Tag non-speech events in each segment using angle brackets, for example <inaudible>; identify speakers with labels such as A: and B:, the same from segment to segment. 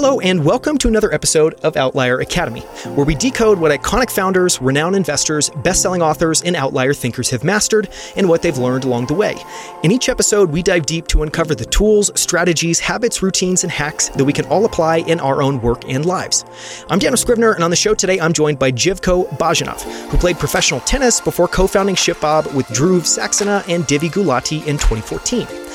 A: Hello, and welcome to another episode of Outlier Academy, where we decode what iconic founders, renowned investors, best selling authors, and outlier thinkers have mastered and what they've learned along the way. In each episode, we dive deep to uncover the tools, strategies, habits, routines, and hacks that we can all apply in our own work and lives. I'm Daniel Scrivner, and on the show today, I'm joined by Jivko Bojinov, who played professional tennis before co founding ShipBob with Dhruv Saxena and Divey Gulati in 2014.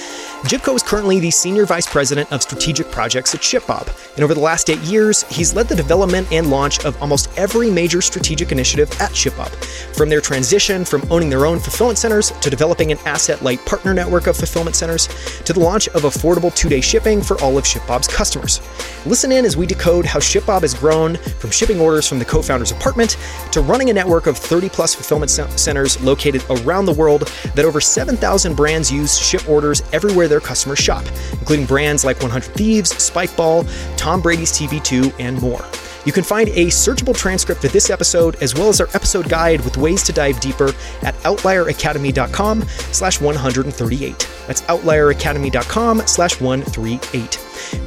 A: Jivko is currently the Senior Vice President of Strategic Projects at ShipBob, and over the last eight years, he's led the development and launch of almost every major strategic initiative at ShipBob. From their transition from owning their own fulfillment centers to developing an asset light partner network of fulfillment centers to the launch of affordable two day shipping for all of ShipBob's customers. Listen in as we decode how ShipBob has grown from shipping orders from the co founder's apartment to running a network of 30 plus fulfillment centers located around the world that over 7,000 brands use ship orders everywhere their customers shop, including brands like 100 Thieves, Spikeball, Tom Brady's TB12, and more. You can find a searchable transcript of this episode as well as our episode guide with ways to dive deeper at outlieracademy.com slash 138. That's outlieracademy.com slash 138.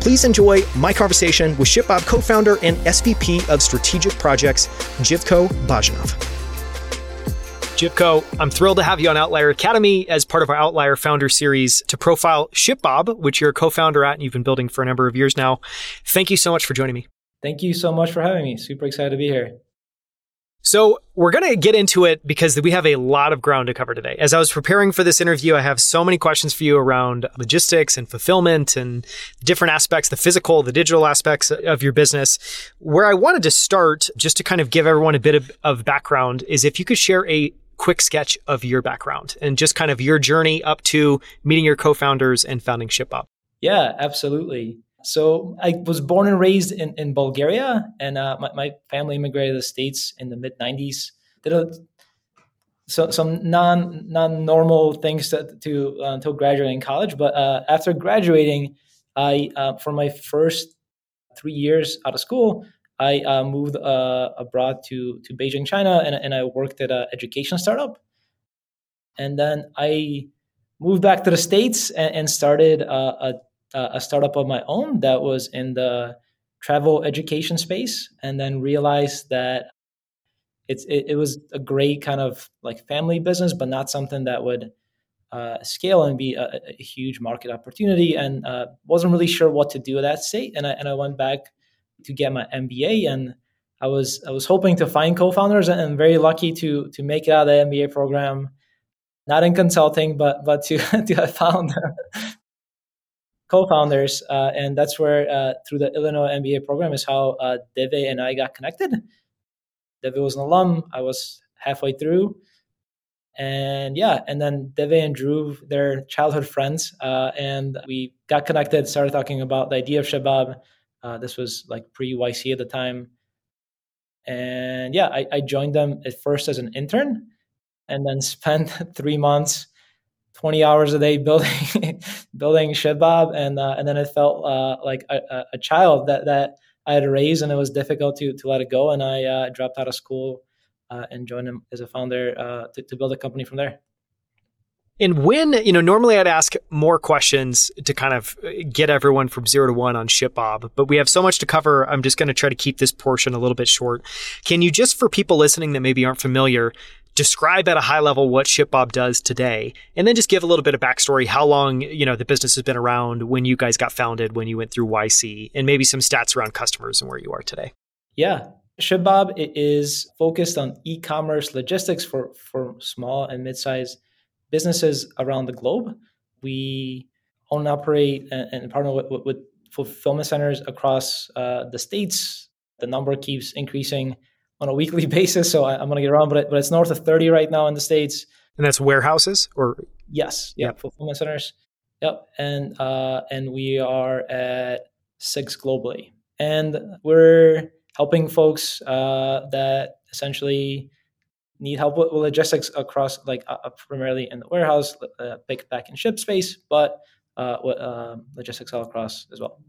A: Please enjoy my conversation with ShipBob co-founder and SVP of Strategic Projects, Jivko Bojinov. Jivko, I'm thrilled to have you on Outlier Academy as part of our Outlier Founder Series to profile ShipBob, which you're a co-founder at and you've been building for a number of years now. Thank you so much for joining me.
B: Thank you so much for having me. Super excited to be here.
A: So, we're going to get into it because we have a lot of ground to cover today. As I was preparing for this interview, I have so many questions for you around logistics and fulfillment and different aspects, the physical, the digital aspects of your business. Where I wanted to start, just to kind of give everyone a bit of, of background, is if you could share a quick sketch of your background and just kind of your journey up to meeting your co-founders and founding ShipBob.
B: Yeah, absolutely. So I was born and raised in, in Bulgaria, and uh, my, my, family immigrated to the States in the mid 90s. Did a, so, some non non normal things to, to uh, until graduating college, but uh, after graduating, I uh, for my first three years out of school, I uh, moved uh, abroad to to Beijing, China, and, and I worked at an education startup. And then I moved back to the states and, and started a, a startup of my own that was in the travel education space, and then realized that it's it, it was a great kind of like family business, but not something that would uh, scale and be a, a, huge market opportunity. And uh, wasn't really sure what to do at that state, and I and I went back to get my MBA, and I was I was hoping to find co-founders, and very lucky to to make it out of the MBA program, not in consulting, but but to <laughs> to have found <laughs> co-founders, uh, and that's where uh, through the Illinois MBA program is how uh, Divey and I got connected. Divey was an alum. I was halfway through, and yeah, and then Divey and Drew, they're childhood friends, uh, and we got connected. Started talking about the idea of ShipBob uh, this was like pre YC at the time. And yeah, I, I, joined them at first as an intern and then <laughs> spent three months, 20 hours a day building <laughs> building ShipBob. And, uh, and then it felt uh, like a, a, child that, that I had to raise and it was difficult to, to let it go. And I uh, dropped out of school uh, and joined them as a founder uh, to, to build a company from there.
A: And when, you know, normally I'd ask more questions to kind of uh, get everyone from zero to one on ShipBob, but we have so much to cover. I'm just going to try to keep this portion a little bit short. Can you just, for people listening that maybe aren't familiar, describe at a high level what ShipBob does today, and then just give a little bit of backstory, how long, you know, the business has been around, when you guys got founded, when you went through YC, and maybe some stats around customers and where you are today.
B: Yeah. ShipBob is focused on e-commerce logistics for, for small and mid-sized businesses around the globe. We own and operate and, and partner with, with, with, fulfillment centers across uh, the states. The number keeps increasing on a weekly <laughs> basis, so I, am going to get around, but, it, but it's north of 30 right now in the states.
A: And that's warehouses, or
B: yes, yeah, yep. fulfillment centers. Yep, and uh, and we are at six globally, and we're helping folks uh, that essentially need help with logistics across like uh, uh, primarily in the warehouse, uh, pick, pack, and ship space, but uh, uh, logistics all across as well.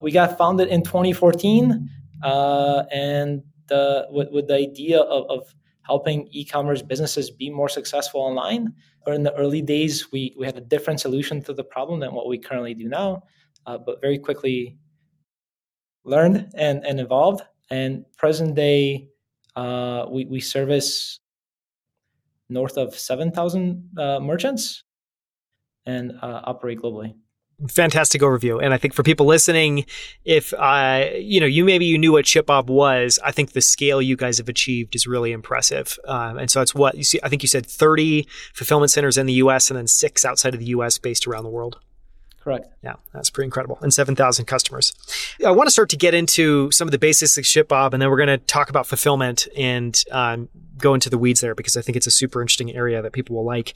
B: We got founded in 2014, uh, and the with, with, the idea of, of helping e-commerce businesses be more successful online. Or in the early days, we we had a different solution to the problem than what we currently do now, but very quickly learned and, and evolved. And present day, uh, we, we service north of 7,000 uh, merchants and uh, operate globally
A: fantastic overview. And I think for people listening, if uh, you know, you maybe you knew what ShipBob was, I think the scale you guys have achieved is really impressive. Um, and so it's what you see. I think you said 30 fulfillment centers in the U.S. and then six outside of the U.S. based around the world.
B: Correct.
A: Yeah, that's pretty incredible. And 7,000 customers. I want to start to get into some of the basics of ShipBob, and then we're going to talk about fulfillment and um, go into the weeds there because I think it's a super interesting area that people will like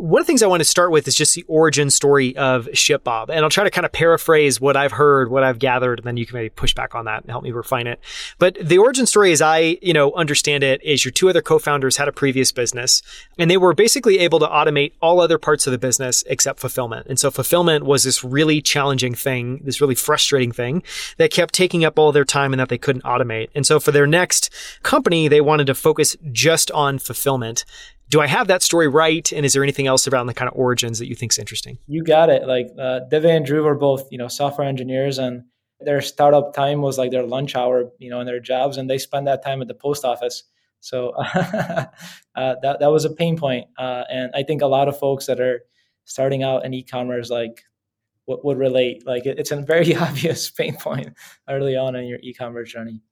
A: one of the things I want to start with is just the origin story of ShipBob. And I'll try to kind of paraphrase what I've heard, what I've gathered, and then you can maybe push back on that and help me refine it. But the origin story, as I, you know, understand it, is your two other co-founders had a previous business and they were basically able to automate all other parts of the business except fulfillment. And so fulfillment was this really challenging thing, this really frustrating thing that kept taking up all their time and that they couldn't automate. And so for their next company, they wanted to focus just on fulfillment do I have that story right? And is there anything else around the kind of origins that you think is interesting?
B: You got it. Like uh, Divey and Drew were both, you know, software engineers, and their startup time was like their lunch hour, you know, in their jobs, and they spend that time at the post office. So <laughs> uh, that that was a pain point, uh, and I think a lot of folks that are starting out in e-commerce like would, relate. Like it, it's a very <laughs> obvious pain point early on in your e-commerce journey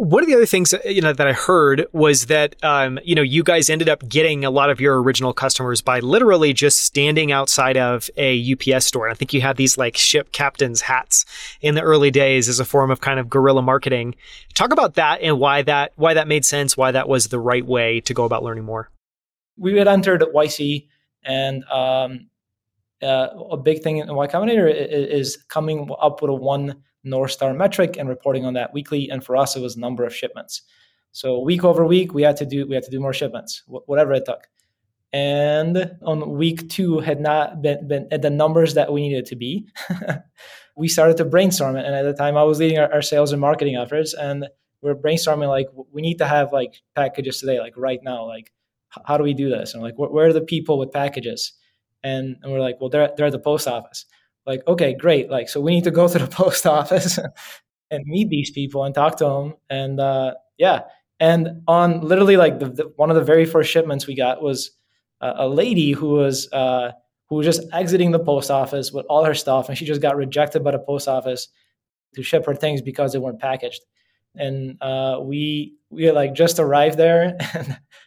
A: one of the other things you know that I heard was that um, you know you guys ended up getting a lot of your original customers by literally just standing outside of a UPS store. And I think you had these like ship captains hats in the early days as a form of kind of guerrilla marketing. Talk about that and why that why that made sense, why that was the right way to go about learning more.
B: We had entered YC, and um, uh, a big thing in Y Combinator is coming up with a one North Star metric and reporting on that weekly. And for us, it was number of shipments. So week over week, we had to do we had to do more shipments, whatever it took. And on week two had not been, been at the numbers that we needed to be. <laughs> we started to brainstorm it. And at the time, I was leading our, our sales and marketing efforts, and we are brainstorming like we need to have like packages today, like right now. Like how do we do this? And like where are the people with packages? And, and we're like, well, they're they're at the post office like okay great like so we need to go <laughs> to the post office and meet these people and talk to them and uh, yeah and on literally like the, the, one of the very first shipments we got was a, a lady who was uh, who was just exiting the post office with all her stuff and she just got rejected by the post office to ship her things because they weren't packaged. And uh, we we like just arrived there <laughs>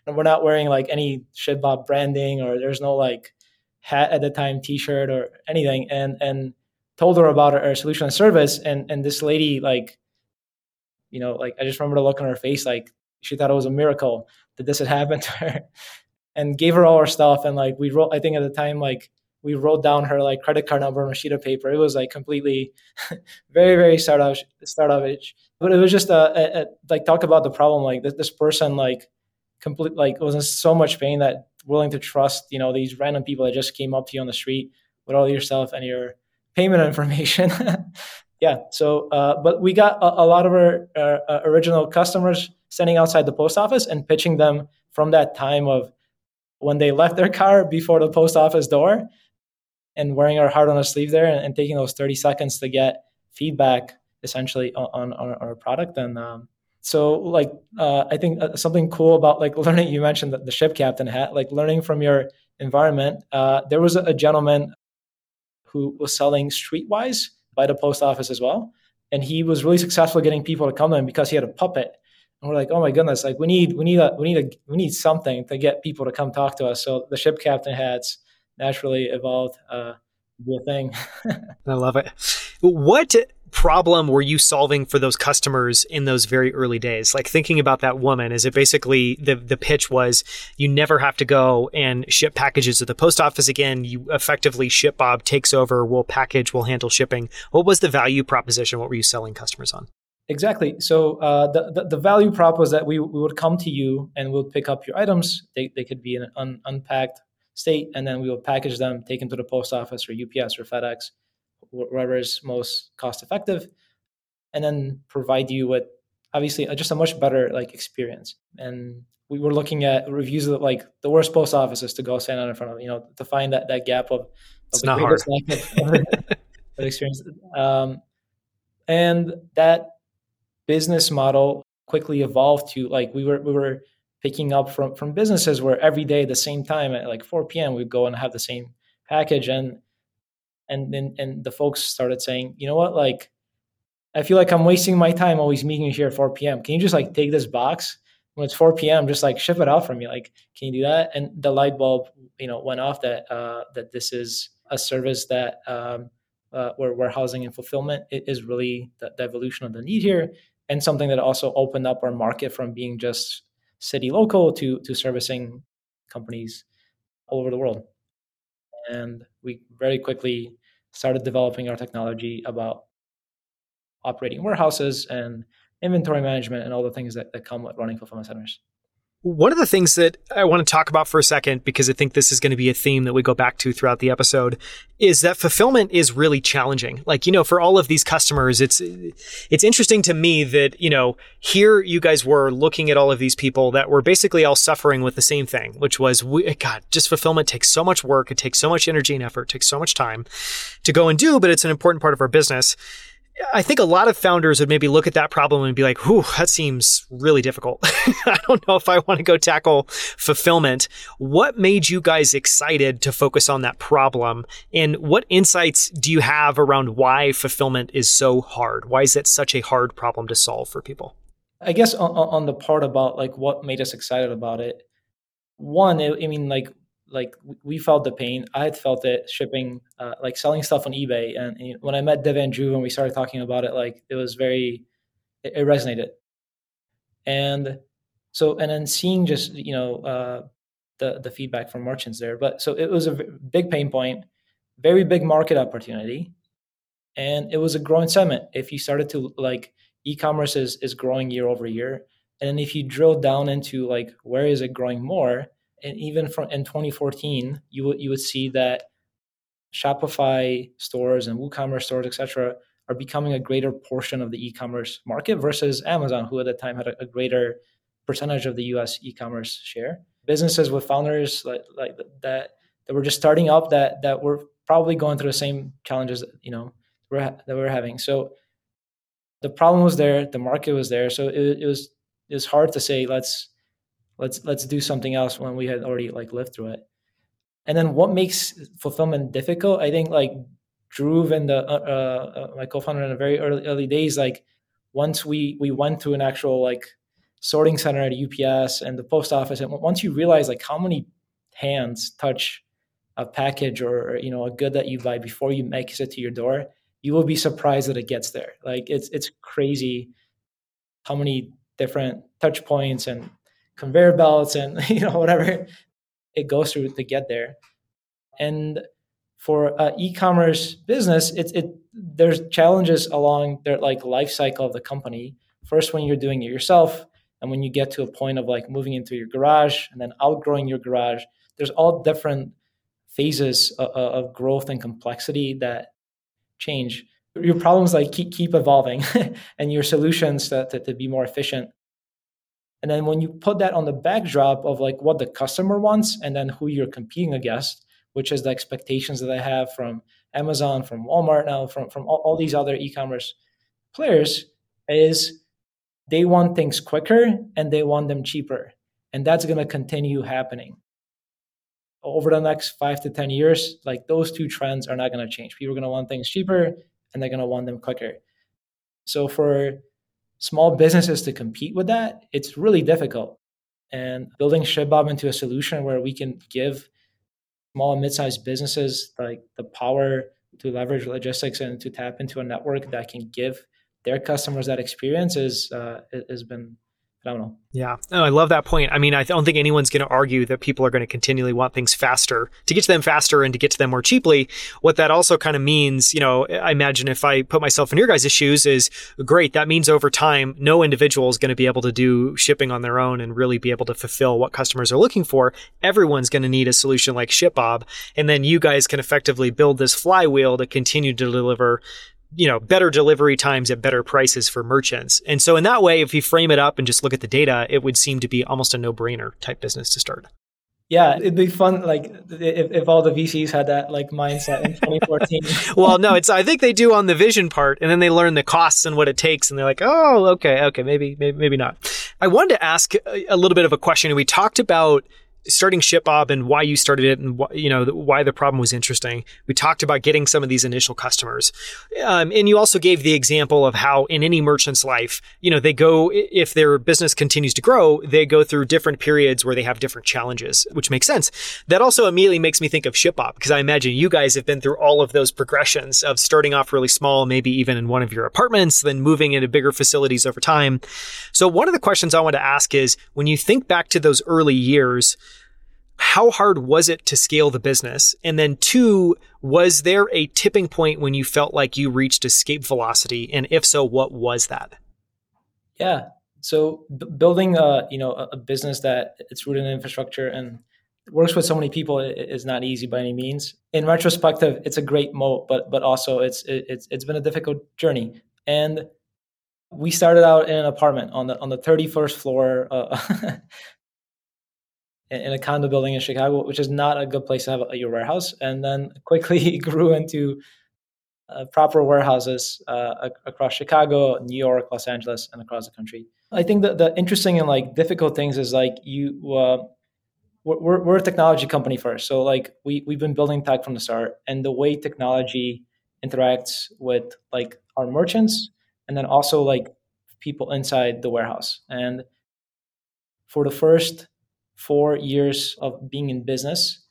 B: and we're not wearing like any ShipBob branding or there's no like hat at the time, T-shirt or anything, and and told her about our, solution and service. And and this lady, like, you know, like I just remember the look on her face, like she thought it was a miracle that this had happened to her, <laughs> and gave her all her stuff. And like we wrote, I think at the time, like we wrote down her like credit card number on a sheet of paper. It was like completely, <laughs> very very startup age. But it was just a, a, a like talk about the problem. Like this, this person like complete like was in so much pain that willing to trust, you know, these random people that just came up to you on the street with all your stuff and your payment <laughs> information. <laughs> yeah. So, uh, but we got a, a lot of our original customers standing outside the post office and pitching them from that time of when they left their car before the post office door and wearing our heart on our sleeve there and, and taking those 30 seconds to get feedback essentially on, on, on our product. And um, so like uh, i think uh, something cool about like <laughs> learning you mentioned the, the ship captain hat like learning from your environment uh, there was a, gentleman who was selling streetwise by the post office as well and he was really successful getting people to come to him because he had a puppet. And we're like oh my goodness like we need we need a we need a we need something to get people to come talk to us. So the ship captain hats naturally evolved uh, a thing. <laughs>
A: I love it. What problem were you solving for those customers in those very early days? Like thinking about that woman, is it basically the the pitch was you never have to go and ship packages to the post office again. You effectively ship Bob takes over, we'll package, we'll handle shipping. What was the value proposition? What were you selling customers on?
B: Exactly. So uh, the, the, the value prop was that we we would come to you and we'll pick up your items. They they could be in an un, unpacked state, and then we will package them, take them to the post office or UPS or FedEx wherever is most cost effective, and then provide you with obviously just a much better like experience. And we were looking at reviews of like the worst post offices to go stand out in front of, you know, to find that that gap of, of
A: it's not hard. <laughs>
B: of, experience. Um, And that business model quickly evolved to like we were we were picking up from from businesses where every day at the same time at like 4 p.m. we'd go and have the same package and and then and the folks started saying, you know what, like I feel like I'm wasting my time always meeting you here at 4 p.m. Can you just like take this box when it's 4 p.m. just like ship it out for me? Like, can you do that? And the light bulb, you know, went off that uh, that this is a service that um, uh, where warehousing and fulfillment is really the, the evolution of the need here, and something that also opened up our market from being just city local to to servicing companies all over the world. And we very quickly started developing our technology about operating warehouses and inventory management and all the things that, that come with running fulfillment centers.
A: One of the things that I want to talk about for a second, because I think this is going to be a theme that we go back to throughout the episode, is that fulfillment is really challenging. Like, you know, for all of these customers, it's, it's interesting to me that, you know, here you guys were looking at all of these people that were basically all suffering with the same thing, which was, we, God, just fulfillment takes so much work. It takes so much energy and effort, takes so much time to go and do, but it's an important part of our business. I think a lot of founders would maybe look at that problem and be like, whew, that seems really difficult. <laughs> I don't know if I want to go tackle fulfillment. What made you guys excited to focus on that problem? And what insights do you have around why fulfillment is so hard? Why is it such a hard problem to solve for people?
B: I guess on, on the part about like what made us excited about it, one, I mean, like like we felt the pain. I had felt it shipping, uh, like selling stuff on eBay. And, and when I met Dev and Drew and we started talking about it, like it was very, it, it, resonated. And so, and then seeing just you know uh, the the feedback from merchants there. But so it was a big pain point, very big market opportunity, and it was a growing segment. If you started to like e-commerce is is growing year over year, and then if you drill down into like where is it growing more and even from in 2014, you would you would see that Shopify stores and WooCommerce stores, etc., are becoming a greater portion of the e-commerce market versus Amazon, who at the time had a, a greater percentage of the U.S. e-commerce share. Businesses with founders like like that that were just starting up that that were probably going through the same challenges that, you know we're, that we're having. So the problem was there, the market was there. So it, it was it was hard to say let's let's let's do something else when we had already like lived through it. And then what makes fulfillment difficult i think like drew and the uh, uh, uh, my co-founder in the very early early days like once we we went to an actual like sorting center at ups and the post office and once you realize like how many hands touch a package or you know a good that you buy before you make it to your door you will be surprised that it gets there. Like it's it's crazy how many different touch points and conveyor belts and <laughs> you know whatever it goes through to get there. And for uh, e-commerce business, it's it there's challenges along their like life cycle of the company. First, when you're doing it yourself, and when you get to a point of like moving into your garage and then outgrowing your garage, there's all different phases of, of growth and complexity that change. Your problems like keep, keep evolving, <laughs> and your solutions to, to, to be more efficient and then when you put that on the backdrop of like what the customer wants and then who you're competing against, which is the expectations that I have from Amazon, from Walmart now, from, from all, all these other e-commerce players, is they want things quicker and they want them cheaper. And that's going to continue happening. Over the next five to 10 years, like those two trends are not going to change. People are going to want things cheaper and they're going to want them quicker. So for small businesses to compete with that, it's really difficult. And building ShipBob into a solution where we can give small and mid-sized businesses like the power to leverage logistics and to tap into a network that can give their customers that experience is uh, has been phenomenal.
A: Yeah. Oh, I love that point. I mean, I don't think anyone's going to argue that people are going to continually want things faster to get to them faster and to get to them more cheaply. What that also kind of means, you know, I imagine if I put myself in your guys' shoes is great. That means over time, no individual is going to be able to do shipping on their own and really be able to fulfill what customers are looking for. Everyone's going to need a solution like ShipBob. And then you guys can effectively build this flywheel to continue to deliver you know, better delivery times at better prices for merchants. And so in that way, if you frame it up and just look at the data, it would seem to be almost a no-brainer type business to start.
B: yeah, it'd be fun. Like if, if all the VCs had that like mindset in 2014. <laughs>
A: well, no, it's I think they do on the vision part, and then they learn the costs and what it takes, and they're like, oh, okay, okay, maybe, maybe, maybe not. I wanted to ask a, a little bit of a question. We talked about starting ShipBob and why you started it and wh- you know why the problem was interesting. We talked about getting some of these initial customers, um, and you also gave the example of how in any merchant's life, you know, they go if their business continues to grow, they go through different periods where they have different challenges, which makes sense. That also immediately makes me think of ShipBob because I imagine you guys have been through all of those progressions of starting off really small, maybe even in one of your apartments, then moving into bigger facilities over time. So one of the questions I want to ask is when you think back to those early years how hard was it to scale the business? And then two, was there a tipping point when you felt like you reached escape velocity? And if so, what was that?
B: Yeah. So b- building a, you know, a business that it's rooted in infrastructure and works with so many people is not easy by any means. In retrospective, it's a great moat, but, but also it's, it's, it's been a difficult journey. And we started out in an apartment on the on the 31st floor uh, <laughs> in a condo building in Chicago, which is not a good place to have a, your warehouse. And then <laughs> quickly grew into uh, proper warehouses uh, across Chicago, New York, Los Angeles, and across the country. I think that the interesting and like difficult things is like you, uh, we're, we're a technology company first. So like we, we've been building tech from the start and the way technology interacts with like our merchants and then also like people inside the warehouse. And for the first four years of being in business,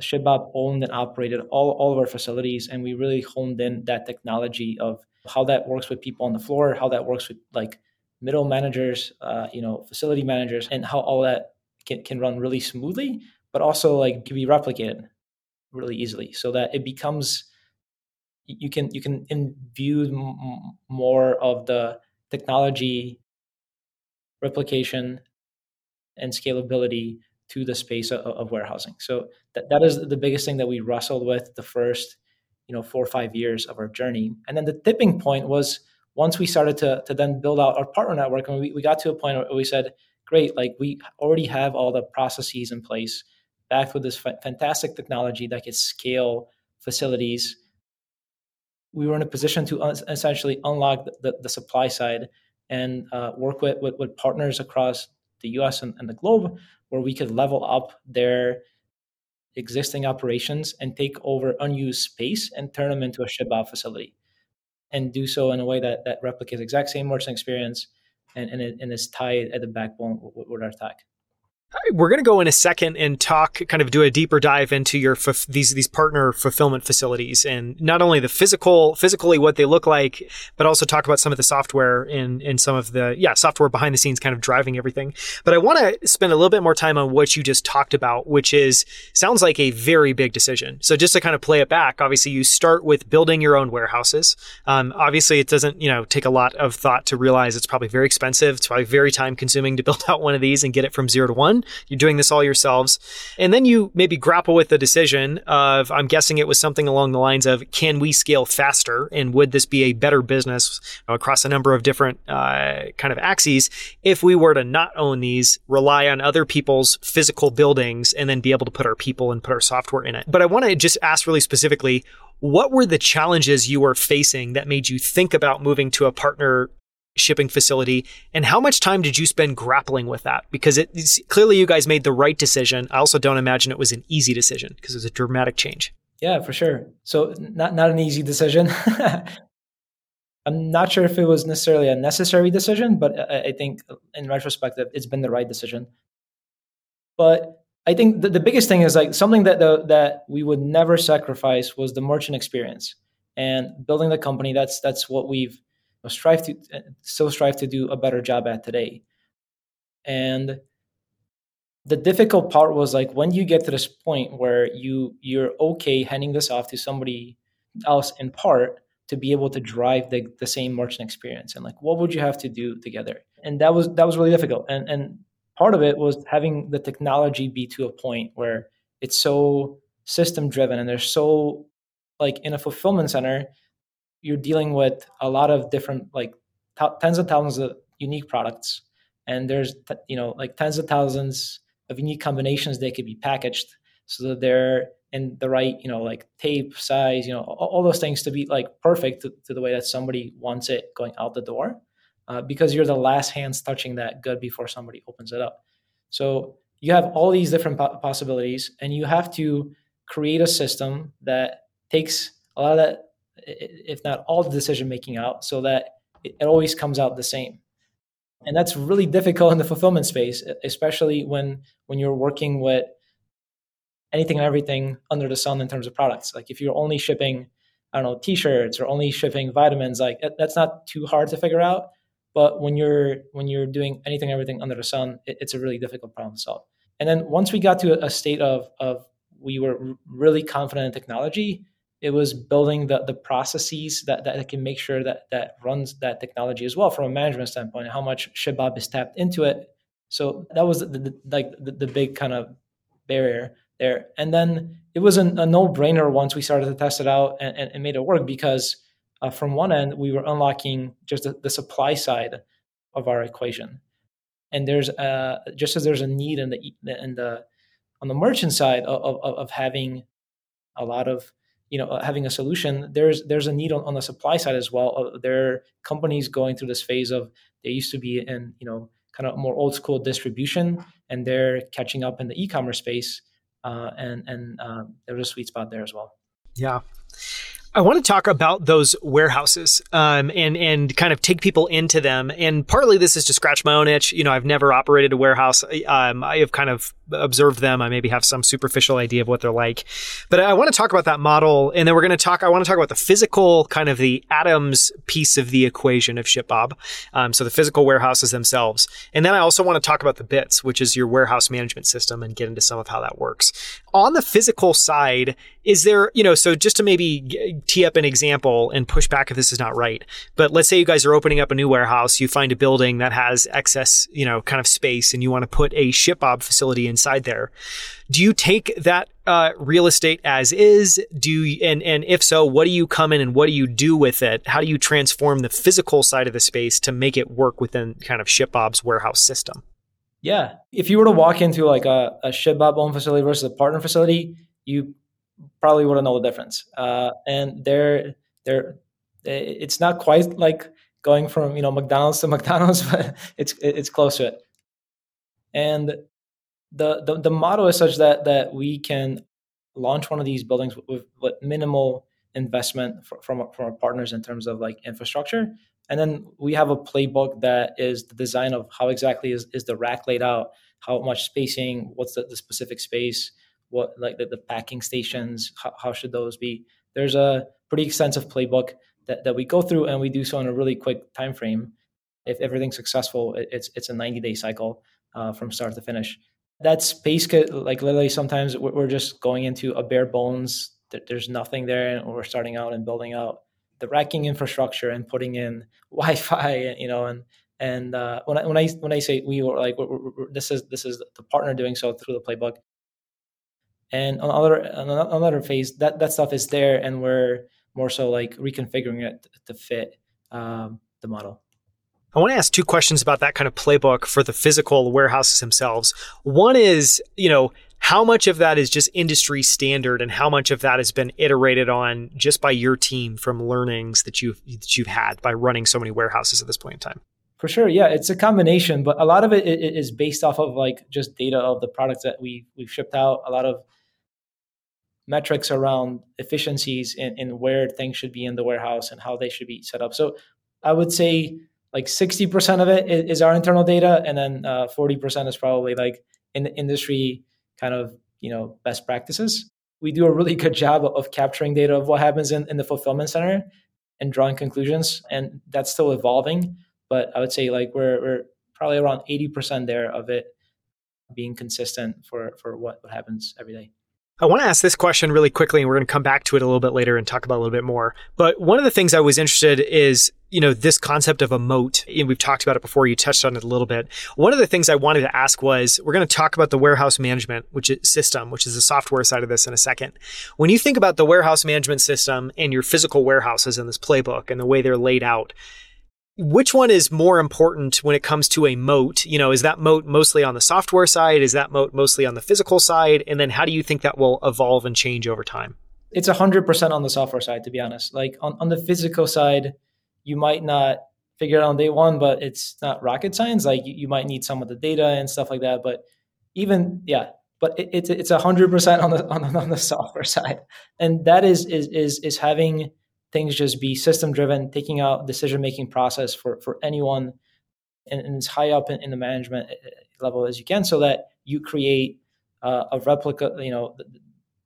B: ShipBob owned and operated all, all of our facilities, and we really honed in that technology of how that works with people on the floor, how that works with like middle managers, uh, you know, facility managers, and how all that can, can run really smoothly, but also like can be replicated really easily, so that it becomes you can you can imbue m- more of the technology replication and scalability to the space of, of warehousing. So that, that is the biggest thing that we wrestled with the first, you know, four or five years of our journey. And then the tipping point was once we started to, to then build out our partner network and we, we got to a point where we said, great, like we already have all the processes in place backed with this fantastic technology that can scale facilities. We were in a position to un- essentially unlock the, the, the, supply side and uh, work with, with, with partners across the US and, and the globe, where we could level up their existing operations and take over unused space and turn them into a ShipBob facility and do so in a way that, that replicates exact same merchant experience and, and, it, and is tied at the backbone with, with our tech.
A: We're going to go in a second and talk, kind of do a deeper dive into your these these partner fulfillment facilities, and not only the physical, physically what they look like, but also talk about some of the software and and some of the yeah software behind the scenes, kind of driving everything. But I want to spend a little bit more time on what you just talked about, which is sounds like a very big decision. So just to kind of play it back, obviously you start with building your own warehouses. Um, obviously, it doesn't you know take a lot of thought to realize it's probably very expensive. It's probably very time consuming to <laughs> build out one of these and get it from zero to one. You're doing this all yourselves. And then you maybe grapple with the decision of, I'm guessing it was something along the lines of, can we scale faster? And would this be a better business across a number of different uh, kind of axes if we were to not own these, rely on other people's physical buildings, and then be able to put our people and put our software in it? But I want to just ask really specifically, what were the challenges you were facing that made you think about moving to a partner shipping facility and how much time did you spend grappling with that? Because it clearly you guys made the right decision. I also don't imagine it was an easy decision because it was a dramatic change.
B: Yeah for sure. So not not an easy decision. <laughs> I'm not sure if it was necessarily a necessary decision but i, think in retrospective it's been the right decision. But i think the, the biggest thing is like something that the, that we would never sacrifice was the merchant experience and building the company. That's that's what we've strive to uh, still strive to do a better job at today. And the difficult part was like when you get to this point where you you're okay handing this off to somebody else in part to be able to drive the, the same merchant experience and like what would you have to do together? And that was that was really difficult. And and part of it was having the technology be to a point where it's so system driven and there's so like in a fulfillment center you're dealing with a lot of different like t- tens of thousands of unique products and there's t- you know like tens of thousands of unique combinations they could be packaged so that they're in the right, you know, like tape size, you know, all, all those things to be like perfect to, to, the way that somebody wants it going out the door, uh, because you're the last hands touching that good before somebody opens it up. So you have all these different po- possibilities, and you have to create a system that takes a lot of that, if not all the decision making out, so that it, always comes out the same and that's really difficult in the fulfillment space especially when when you're working with anything and everything under the sun in terms of products. Like if you're only shipping, I don't know, t-shirts or only shipping vitamins, like that's not too hard to figure out. But when you're when you're doing anything and everything under the sun, it, it's a really difficult problem to solve. And then once we got to a state of of we were really confident in technology, it was building the the processes that, that can make sure that that runs that technology as well from a management standpoint, how much ShipBob is tapped into it. So that was the, the like the, the big kind of barrier there. And then it was a, a no brainer once we started to test it out and, and, and made it work because uh, from one end, we were unlocking just the, the, supply side of our equation. And there's uh, just as there's a need in the, in the on the merchant side of, of, of having a lot of you know having a solution there's there's a need on, on the supply side as well uh, there are companies going through this phase of they used to be in you know kind of more old school distribution and they're catching up in the e-commerce space uh, and and uh, there's a sweet spot there as well.
A: Yeah. I want to talk about those warehouses um, and and kind of take people into them. And partly this is to scratch my own itch. You know, I've never operated a warehouse. Um, I have kind of observed them. I maybe have some superficial idea of what they're like. But I want to talk about that model, and then we're going to talk. I want to talk about the physical, kind of the atoms piece of the equation of ShipBob. Um, so the physical warehouses themselves, and then I also want to talk about the bits, which is your warehouse management system, and get into some of how that works. On the physical side, is there, you know, so just to maybe tee up an example and push back if this is not right. But let's say you guys are opening up a new warehouse, you find a building that has excess, you know, kind of space and you want to put a ShipBob facility inside there. Do you take that uh, real estate as is? Do you, and and if so, what do you come in and what do you do with it? How do you transform the physical side of the space to make it work within kind of ShipBob's warehouse system?
B: Yeah, if you were to walk into like a, a ShipBob owned facility versus a partner facility, you probably wouldn't know the difference. Uh, and they're they're it's not quite like going from you know McDonald's to <laughs> McDonald's, but it's it's close to it. And the the, the model is such that that we can launch one of these buildings with, with minimal investment from from our partners in terms of like infrastructure. And then we have a playbook that is the design of how exactly is, is the rack laid out, how much spacing, what's the, the specific space, what like the, the packing stations how, how, should those be. There's a pretty extensive playbook that, that we go through and we do so in a really quick time frame if everything's successful it's it's a 90 day cycle uh, from start to finish that space like literally sometimes we're just going into a bare bones there's nothing there and we're starting out and building out the racking infrastructure and putting in <laughs> wi-fi and you know and and uh, when I when I when I say we were like we're, we're, this is this is the partner doing so through the playbook, and on other on another phase, that that stuff is there, and we're more so like reconfiguring it to fit um, the model.
A: I want to ask two questions about that kind of playbook for the physical warehouses themselves. One is, you know, how much of that is just industry standard and how much of that has been iterated on just by your team from learnings that you've that you've had by running so many warehouses at this point in time?
B: For sure, yeah, it's a combination, but a lot of it is based off of like just data of the products that we we've shipped out. A lot of metrics around efficiencies in, in where things should be in the warehouse and how they should be set up. So I would say like 60% of it is, our internal data and then uh, 40% is probably like in industry kind of you know best practices. We do a really good job of capturing data of what happens in, in the fulfillment center and drawing conclusions and that's still evolving but i would say like we're, we're probably around 80% there of it being consistent for for what, what happens every day
A: I want to ask this question really quickly, and we're going to come back to it a little bit later and talk about a little bit more. But one of the things I was interested is, you know, this concept of a moat. And we've talked about it before. You touched on it a little bit. One of the things I wanted to ask was, we're going to talk about the warehouse management, which is system, which is the software side of this in a second. When you think about the warehouse management system and your physical warehouses in this playbook and the way they're laid out, which one is more important when it comes to a moat? You know, is that moat mostly on the software side? Is that moat mostly on the physical side? And then how do you think that will evolve and change over time?
B: It's 100% on the software side, to be honest. Like on, on the physical side, you might not figure it out on day one, but it's not rocket science. Like you, you might need some of the data and stuff like that. But even, yeah, but it, it's it's 100% on the, on the, on the <laughs> software side. And that is, is, is, is having things just be system driven, taking out decision making process for for anyone and, and as high up in, in, the management uh, level as you can, so that you create uh, a replica, you know,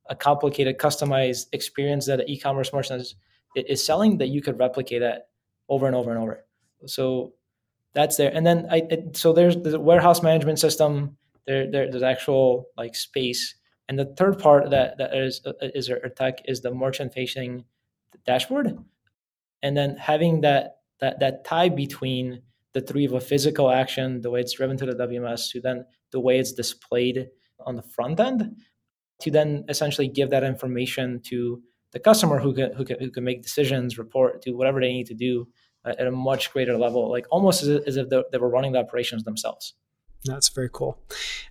B: a complicated, customized experience that an e-commerce merchant is, is selling that you could replicate that over and over and over. So that's there. And then I it, so there's the warehouse management system. There, there there's actual like space. And the third part that that is uh, is our tech is the merchant facing dashboard. And then having that that that tie between the three of a physical action the way it's driven to the wms to then the way it's displayed on the front end to then essentially give that information to the customer who can, who can, who can make decisions report do whatever they need to do uh, at a much greater level like almost as if they were running the operations themselves
A: that's very cool.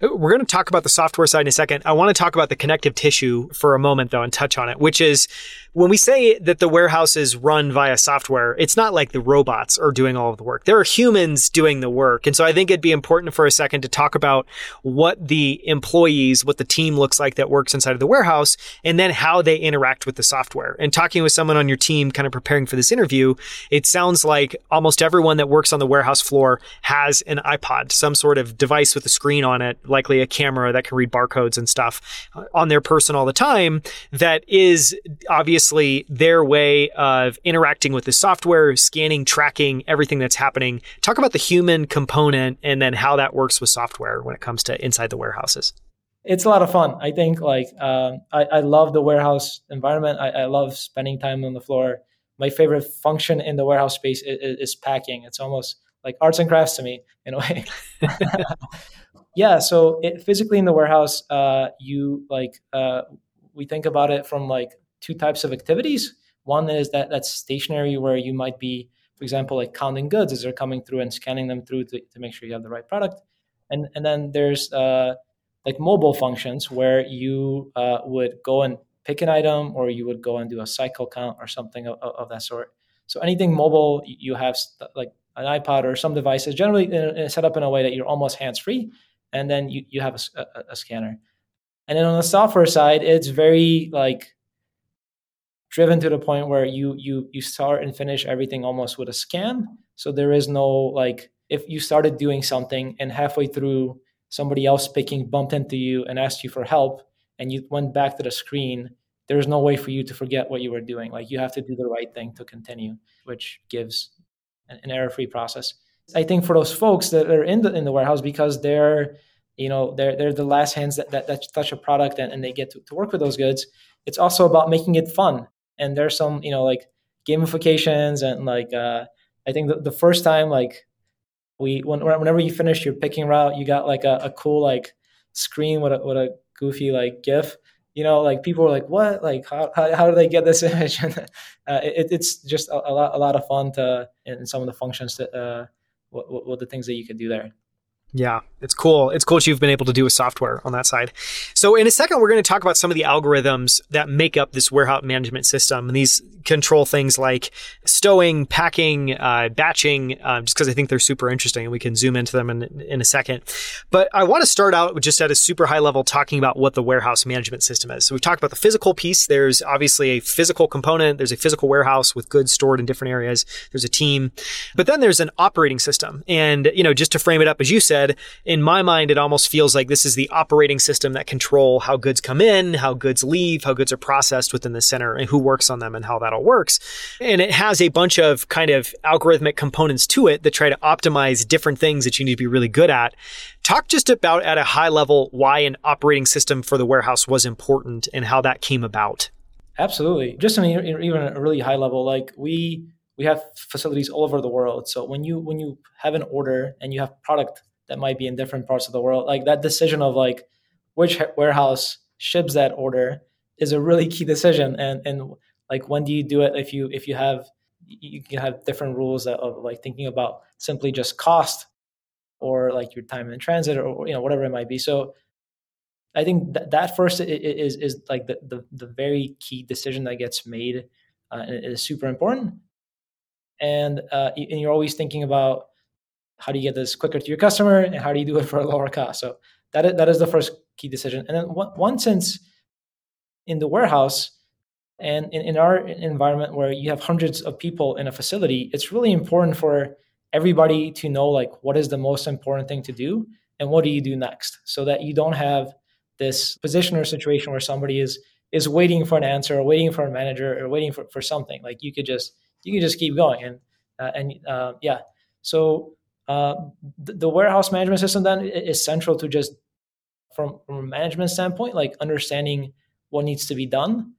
A: Uh, we're going to talk about the software side in a second. I want to talk about the connective tissue for a moment, though, and touch on it, which is when we say that the warehouse is run via software, it's not like the robots are doing all of the work. There are humans doing the work. And so I think it'd be important for a second to talk about what the employees, what the team looks like that works inside of the warehouse, and then how they interact with the software. And talking with someone on your team, kind of preparing for this interview, it sounds like almost everyone that works on the warehouse floor has an iPod, some sort of device with a screen on it, likely a camera that can read barcodes and stuff uh, on their person all the time that is obviously their way of interacting with the software, scanning, tracking everything that's happening. Talk about the human component and then how that works with software when it comes to inside the warehouses
B: it's a lot of fun. I think like um, I, I, love the warehouse environment. I, I, love spending time on the floor. My favorite function in the warehouse space is, is, packing. It's almost like arts and crafts to me in a way. <laughs> yeah. So it, physically in the warehouse, uh, you like uh, we think about it from like two types of activities. One is that that's stationary where you might be, for example, like counting goods as they're coming through and scanning them through to, to make sure you have the right product. And and then there's uh, like mobile functions where you uh, would go and pick an item or you would go and do a cycle count or something of, of that sort. So anything mobile, you have st- like an iPod or some devices, generally set up in a way that you're almost hands free, and then you, you have a, a, a, scanner. And then on the software side, it's very like driven to the point where you you you start and finish everything almost with a scan. So there is no like if you started doing something and halfway through somebody else picking bumped into you and asked you for help and you went back to the screen there's no way for you to forget what you were doing like you have to do the right thing to continue which gives an error-free process. I think for those folks that are in the in the warehouse because they're you know they're they're the last hands that, that, that touch a product and, and they get to, to work with those goods. It's also about making it fun. And there's some you know like gamifications and like uh, I think the, the first time like we when, whenever you finish your picking route, you got like a, a cool like screen with a with a goofy like GIF you know, like people were like, "What? Like, how how, how do they get this <laughs> image?" uh, it, it's just a, a, lot a lot of fun to in some of the functions that uh, what, what the things that you can do there.
A: Yeah, it's cool. It's cool that you've been able to do with software on that side. So, in a second, we're going to talk about some of the algorithms that make up this warehouse management system. And these control things like stowing, packing, uh, batching, uh, just because I think they're super interesting and we can zoom into them in, in a second. But I want to start out just at a super high level talking about what the warehouse management system is. So, we've talked about the physical piece. There's obviously a physical component, there's a physical warehouse with goods stored in different areas, there's a team. But then there's an operating system. And, you know, just to frame it up, as you said, said, in my mind, it almost feels like this is the operating system that control how goods come in, how goods leave, how goods are processed within the center, and who works on them and how that all works. And it has a bunch of kind of algorithmic components to it that try to optimize different things that you need to be really good at. Talk just about at a high level why an operating system for the warehouse was important and how that came about.
B: Absolutely. Just mean, even a really high level, like we we have facilities all over the world. So when you when you have an order and you have product that might be in different parts of the world. Like that decision of like which warehouse ships that order is a really key decision. And and like when do you do it if you if you have you can have different rules of like thinking about simply just cost or like your time in transit or you know whatever it might be so i think that, that first is is like the, the, the very key decision that gets made uh, and it is super important and uh, and you're always thinking about how do you get this quicker to your customer and how do you do it for a lower cost? So that is, that is the first key decision. And then one, one sense in the warehouse and in, in our environment where you have hundreds of people in a facility it's really important for everybody to know like what is the most important thing to do and what do you do next? So that you don't have this position or situation where somebody is is waiting for an answer or waiting for a manager or waiting for, for something. Like you could just you can just keep going and uh, and uh, yeah. So uh, the, the, warehouse management system then is central to just from, from a management standpoint like understanding what needs to be done.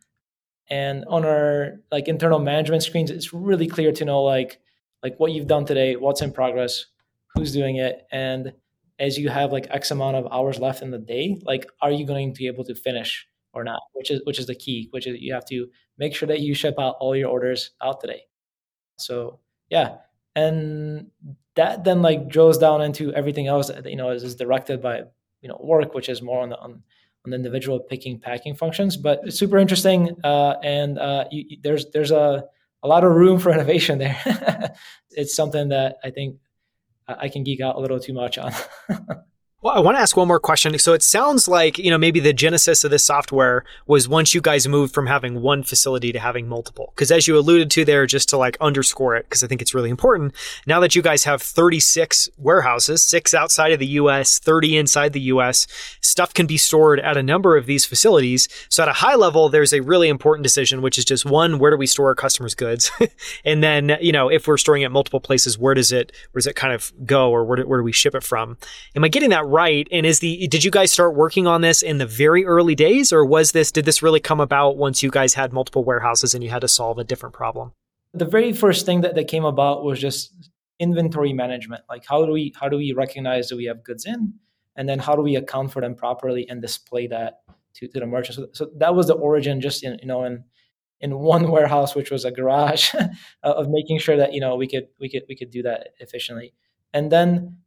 B: And on our like internal management screens it's really clear to know like like what you've done today what's in progress who's doing it and as you have like x amount of hours left in the day like are you going to be able to finish or not? Which is which is the key which is you have to make sure that you ship out all your orders out today. So yeah and that then like drills down into everything else that you know is, is directed by you know work which is more on the on on the individual picking packing functions. But it's super interesting, uh, and uh, you, there's there's a a lot of room for <laughs> innovation there. <laughs> it's something that I think I can geek out a little too much on. <laughs>
A: Well, I want to ask one more question. So it sounds like, you know, maybe the genesis of this software was once you guys moved from having one facility to having multiple. Because as you alluded to there, just to like underscore it, because I think it's really important, now that you guys have 36 warehouses, six outside of the US, 30 inside the US, stuff can be stored at a number of these facilities. So at a high level, there's a really important decision, which is just one, where do we store our customers' goods? <laughs> and then, you know, if we're storing it multiple places, where does it, where does it kind of go or where do, where do we ship it from? Am I getting that right? And is the did you guys start working on this in the very early days, or was this did this really come about once you guys had multiple warehouses and you had to solve a different problem?
B: The very first thing that, that came about was just inventory management. Like how do we how do we recognize that we have goods in, and then how do we account for them properly and display that to, to the merchant? So, so that was the origin, just in you know in in one <laughs> warehouse, which was a garage, <laughs> of making sure that you know we could we could we could do that efficiently. And then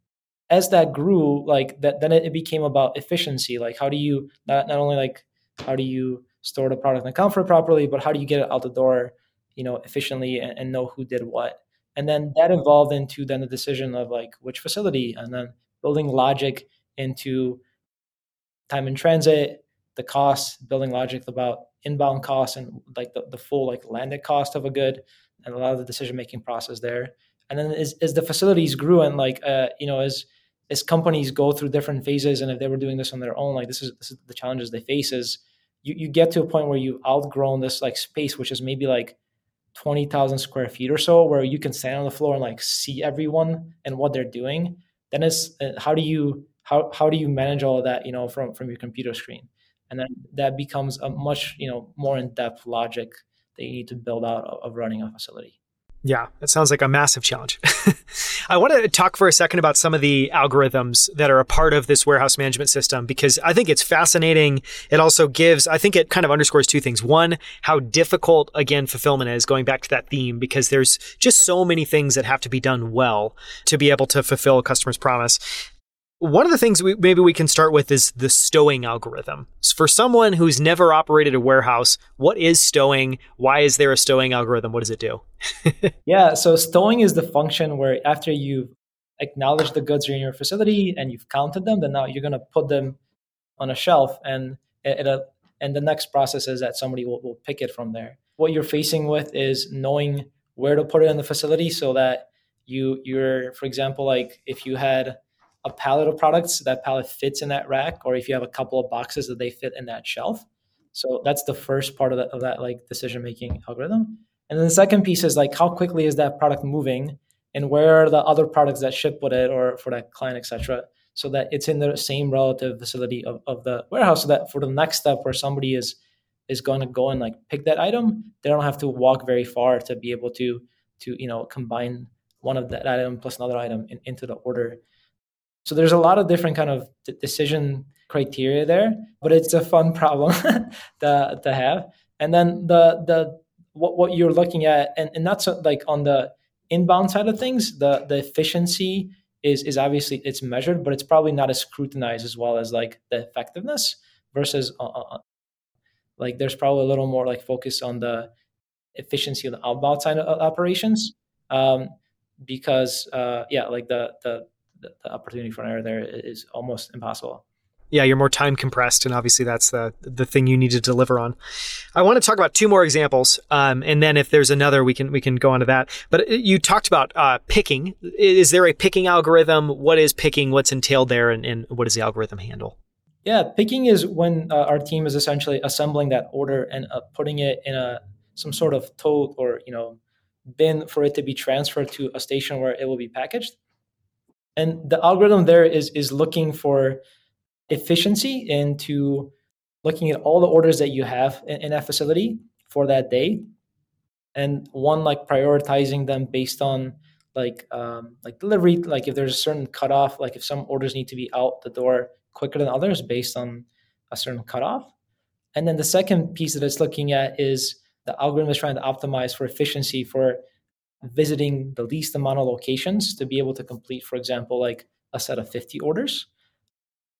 B: as that grew, like that, then it became about efficiency. Like how do you not, not only like how do you store the product and account for it properly, but how do you get it out the door, you know, efficiently and, and know who did what. And then that evolved into then the decision of like which facility, and then building logic into time in transit, the cost, building logic about inbound costs and like the, the full like landed cost of a good, and a lot of the decision making process there. And then as, as the facilities grew and like uh, you know as as companies go through different phases and if they were doing this on their own like this is this is the challenges they face is you, you get to a point where you've outgrown this like space which is maybe like 20,000 square feet or so where you can stand on the floor and like see everyone and what they're doing. Then it's uh, how do you how, how do you manage all of that you know from from your computer screen? And then that becomes a much you know more in-depth logic that you need to build out of, of running a facility
A: yeah, that sounds like a massive challenge. <laughs> I want to talk for a second about some of the algorithms that are a part of this warehouse management system because I think it's fascinating. It also gives, I think it kind of underscores two things. One, how difficult, again, fulfillment is, going back to that theme, because there's just so many things that have to be done well to be able to fulfill a customer's promise. One of the things we, maybe we can start with is the stowing algorithm. For someone who's never operated a warehouse, what is stowing? Why is there a stowing algorithm? What does it do? <laughs>
B: yeah, so stowing is the function where after you've acknowledged the goods are in your facility and you've counted them, then now you're going to put them on a shelf and it, it, and the next process is that somebody will, will pick it from there. What you're facing with is knowing where to put it in the facility so that you you're for example like if you had a pallet of products, that pallet fits in that rack, or if you have a couple of boxes that they fit in that shelf. So that's the first part of that, of that like decision making algorithm. And then the second piece is like how quickly is that product moving, and where are the other products that ship with it, or for that client, etc. So that it's in the same relative facility of, of the warehouse, so that for the next step where somebody is is going to go and like pick that item, they don't have to walk very far to be able to to you know combine one of that item plus another item in, into the order so there's a lot of different kind of decision criteria there, but it's a fun <laughs> problem to, to have. And then the the what, what you're looking at, and, and that's like on the inbound side of things, the the efficiency is is obviously it's measured, but it's probably not as scrutinized as well as like the effectiveness versus uh, uh, uh like there's probably a little more like focus on the efficiency of the outbound side of operations um, because uh, yeah, like the, the the opportunity for an error there is almost impossible
A: yeah, you're more time compressed, and obviously that's the the thing you need to deliver on. I want to talk about two more examples, um, and then if there's another, we can we can go on to that. But uh, you talked about uh, picking. Is there a picking algorithm? What is picking? What's entailed there, and, and what does the algorithm handle?
B: Yeah, picking is when uh, our team is essentially assembling that order and uh, putting it in a some sort of tote or you know bin for it to be transferred to a station where it will be packaged. And the algorithm there is is looking for efficiency into looking at all the orders that you have in, in that facility for that day. And one like prioritizing them based on like um, like delivery like if there's a certain cutoff like if some orders need to be out the door quicker than others based on a certain cutoff. And then the second piece that it's looking at is the algorithm is trying to optimize for efficiency for visiting the least amount of locations to be able to complete for example like a set of 50 orders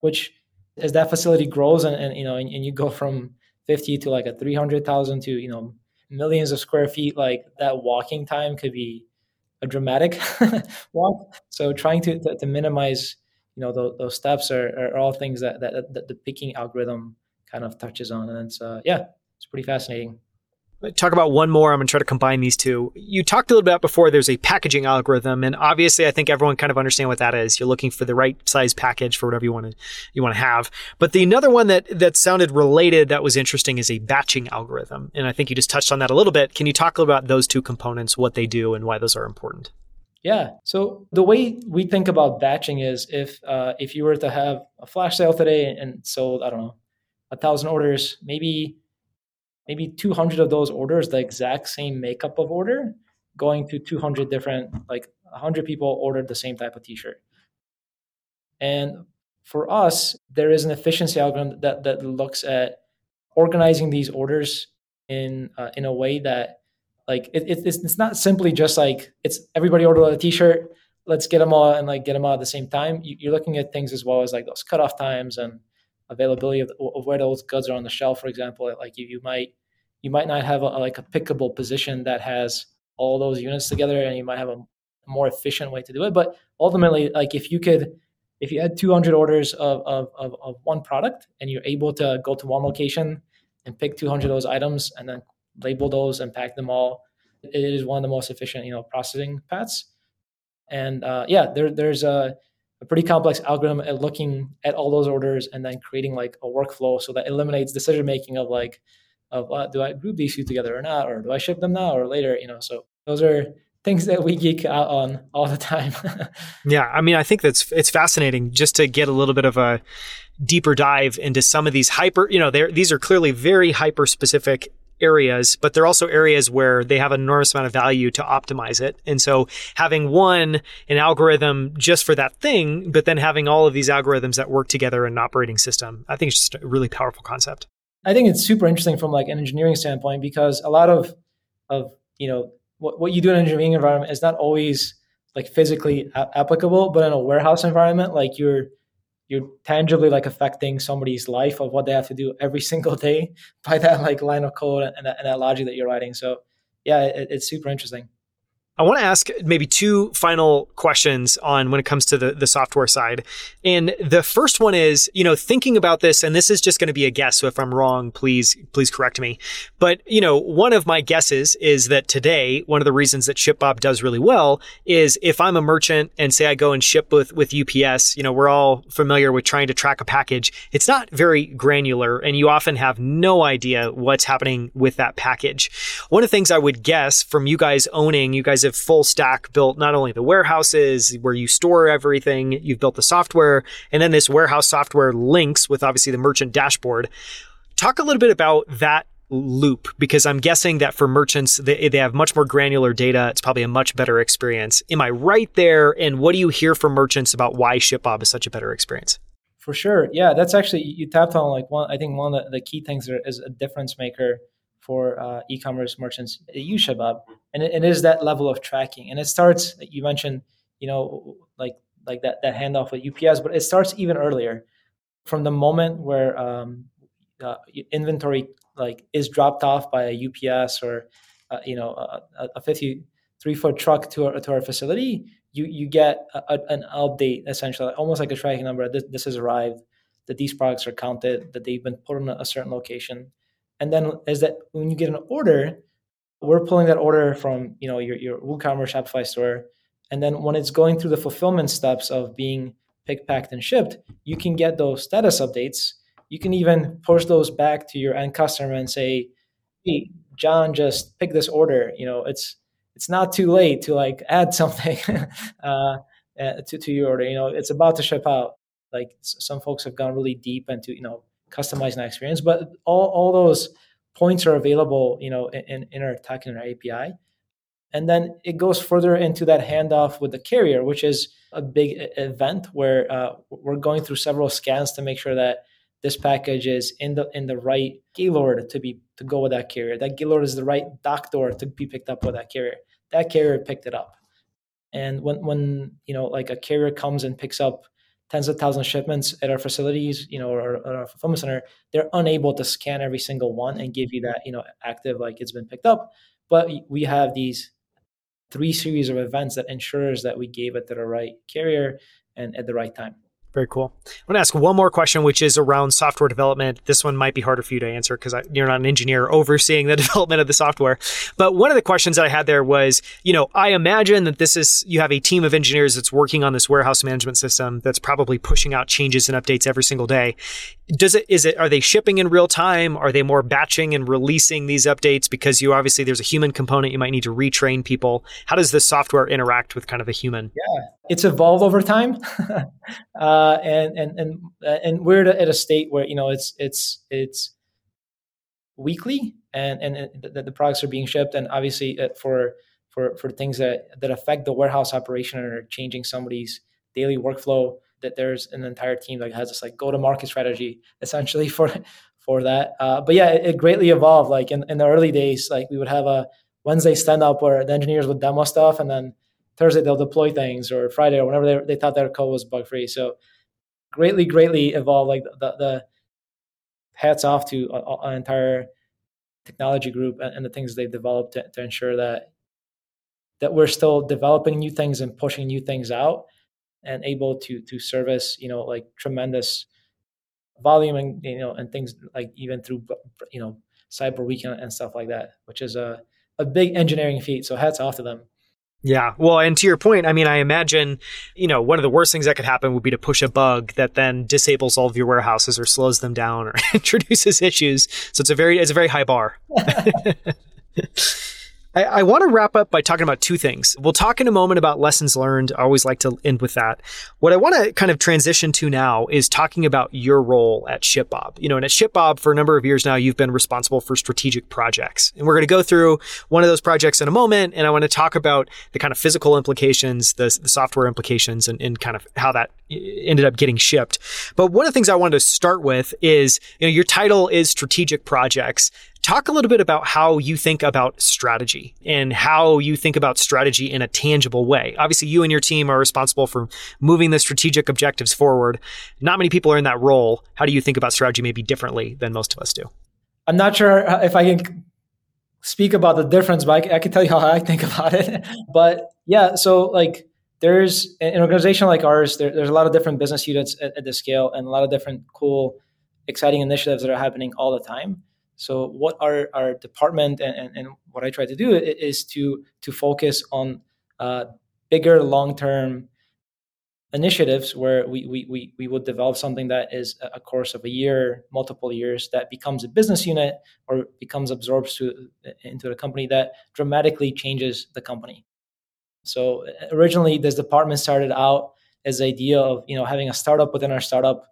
B: which as that facility grows and, and you know and, and you go from 50 to like a 300,000 to you know millions of square feet like that walking time could be a dramatic <laughs> walk. So trying to, to, to minimize you know those, those steps are, are, all things that, that, that the picking algorithm kind of touches on. And it's uh, yeah it's pretty fascinating
A: talk about one more. I'm going to try to combine these two. You talked a little bit before there's a packaging algorithm, and obviously I think everyone kind of understand what that is. You're looking for the right size package for whatever you want to you want to have. But the another one that that sounded related that was interesting is a batching algorithm, and I think you just touched on that a little bit. Can you talk a little about those two components, what they do, and why those are important?
B: Yeah. So the way we think about batching is if uh, if you were to have a flash sale today and sold I don't know a thousand orders, maybe maybe 200 of those orders the exact same makeup of order going to 200 different like 100 people ordered the same type of t-shirt. And for us there is an efficiency algorithm that, that looks at organizing these orders in uh, in a way that like it, it's, it's not simply just like it's everybody ordered a t-shirt let's get them all and like get them all at the same time. You, are looking at things as well as like those cutoff times and availability of, of, where those goods are on the shelf for example like you, you might you might not have a, like a pickable position that has all those units together and you might have a more efficient way to do it but ultimately like if you could if you had 200 orders of, of, of, of one product and you're able to go to one location and pick 200 of those items and then label those and pack them all it is one of the most efficient you know processing paths. And uh, yeah there, there's a, a pretty complex algorithm at looking at all those orders and then creating like a workflow so that eliminates decision making of like of uh, do I group these two together or not, or do I ship them now or later? You know, so those are things that we geek out on all the time. <laughs>
A: yeah, I mean, I think that's it's fascinating just to get a little bit of a deeper dive into some of these hyper. You know, these are clearly very hyper specific areas, but they're also areas where they have an enormous amount of value to optimize it. And so having one, an algorithm just for that thing, but then having all of these algorithms that work together in an operating system, I think it's just a really powerful concept.
B: I think it's super interesting from like an engineering standpoint because a lot of of you know what, what you do in an engineering environment is not always like physically a- applicable, but in a warehouse environment, like you're you're tangibly like affecting somebody's life of what they have to do every <laughs> single day by that like line of code and that, and that logic that you're writing. So yeah, it, it's super interesting.
A: I want to ask maybe two final questions on when it comes to the, the software side. And the first one is, you know, thinking about this, and this is just going to be a guess. So if I'm wrong, please, please correct me. But, you know, one of my guesses is that today, one of the reasons that ShipBob does really well is if I'm a merchant and say I go and ship with, with UPS, you know, we're all familiar with trying to track a package. It's not very granular and you often have no idea what's happening with that package. One of the things I would guess from you guys owning, you guys have full stack built not only the warehouses where you store everything, you've built the software, and then this warehouse software links with obviously the merchant dashboard. Talk a little bit about that loop because I'm guessing that for merchants, they, they have much more granular data. It's probably a much better experience. Am I right there? And what do you hear from merchants about why ShipBob is such a better experience?
B: For sure. Yeah, that's actually, you tapped on like one, I think one of the, key things is a difference maker for uh, e-commerce merchants use ShipBob, and it, it is that level of tracking. And it starts. You mentioned, you know, like like that that handoff with UPS, but it starts even earlier, from the moment where um, uh, inventory like is dropped off by a UPS or uh, you know a, a 53 foot truck to our, to our facility. You you get a, an update essentially, almost like a tracking number. This, this has arrived. That these products are counted. That they've been put in a certain location and then is that when you get an order, we're pulling that order from you know your your WooCommerce Shopify store, and then when it's going through the fulfillment steps of being picked, packed, and shipped, you can get those status updates. You can even push those back to your end customer and say, "Hey, John just picked this order. You know, it's it's not too late to like <laughs> add something uh, uh, to to your order. You know, it's about to ship out." Like some folks have gone really deep into you know customizing that experience. But all, all those points are available, you know, in, in our tech and our API. And then it goes further into that handoff with the carrier, which is a big event where uh, we're going through several scans to make sure that this package is in the in the right gaylord to be to go with that carrier. That gaylord is the right dock door to be picked up with that carrier. That carrier picked it up. And when when you know like a carrier comes and picks up tens of thousands of shipments at our facilities, you know, or, or our fulfillment center, they're unable to scan every single one and give you that, you know, active like it's been picked up. But we have these three series of events that ensures that we gave it to the right carrier and at the right time.
A: Very cool. I want to ask one more question, which is around software development. This one might be harder for you to answer because you're not an engineer overseeing the <laughs> development of the software. But one of the questions that I had there was, you know, I imagine that this is, you have a team of engineers that's working on this warehouse management system that's probably pushing out changes and updates every single day does it is it are they shipping in real time? Are they more batching and releasing these updates? Because you obviously there's a human component. You might need to retrain people. How does the software interact with kind of a human?
B: Yeah. It's evolved over time. <laughs> Uh, and and and and we're at a state where you know it's it's it's weekly and and the, the products are being shipped. And obviously uh, for for for things that that affect the warehouse operation or changing somebody's daily workflow that there's an entire team that has this like go to market strategy essentially <laughs> for for that. Uh, but yeah, it, it, greatly evolved. Like in, in the early days, like we would have a Wednesday stand up where the engineers would demo stuff, and then Thursday they'll deploy things, or Friday or whenever they, they thought their code was bug free. So greatly, greatly evolved. Like the, the hats off to an entire technology group and, and, the things they've developed to, to ensure that that we're still developing new things and pushing new things out and able to to service you know like tremendous volume and you know and things like even through you know cyber weekend and stuff like that which is a, a big engineering feat so hats off to them
A: yeah. Well, and to your point, I mean, I imagine, you know, one of the worst things that could happen would be to push a bug that then disables all of your warehouses or slows them down or <laughs> introduces issues. So it's a very, it's a very high bar. <laughs> I, I want to wrap up by talking about two things. We'll talk in a moment about lessons learned. I always like to end with that. What I want to kind of transition to now is talking about your role at ShipBob. You know, and at ShipBob for a number of years now, you've been responsible for strategic projects. And we're going to go through one of those projects in a moment. And I want to talk about the kind of physical implications, the, the software implications, and, and kind of how that ended up getting shipped. But one of the things I wanted to start with is, you know, your title is strategic projects. Talk a little bit about how you think about strategy and how you think about strategy in a tangible way. Obviously, you and your team are responsible for moving the strategic objectives forward. Not many people are in that role. How do you think about strategy maybe differently than most of us do?
B: I'm not sure if I can speak about the difference, but I, can tell you how I think <laughs> about it. but yeah, so like there's an organization like ours, there, there's a lot of different business units at, at this scale and a lot of different cool, exciting initiatives that are happening all the time. So what our, our department and, and, and what I try to do is to to focus on uh, bigger long term initiatives where we, we, we, we would develop something that is a course of a year, multiple years, that becomes a business unit or becomes absorbed to, into the company that dramatically changes the company. So originally, this department started out as the idea of you know having a startup within our startup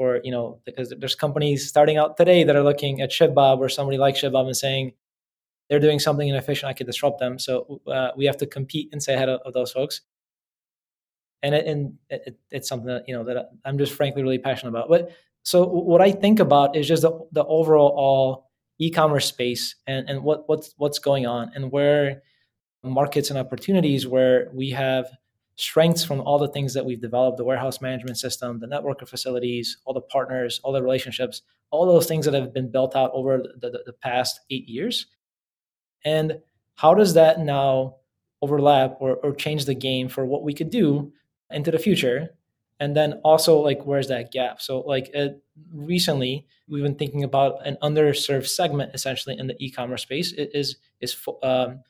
B: for you know because there's companies starting out today that are looking at ShipBob or somebody like ShipBob and saying they're doing something inefficient, I could disrupt them. So uh, we have to compete and stay ahead of, of those folks. And it, and it, it's something that you know that I'm just frankly really passionate about. But so what I think about is just the, the overall e-commerce space and, and what what's what's going on and where markets and opportunities where we have strengths from all the things that we've developed the warehouse management system the network of facilities all the partners all the relationships all those things that have been built out over the, the, the past eight years. And how does that now overlap or, or change the game for what we could do into the future? And then also like where's that gap? So like uh, recently we've been thinking about an underserved segment essentially in the e-commerce space. It is is um,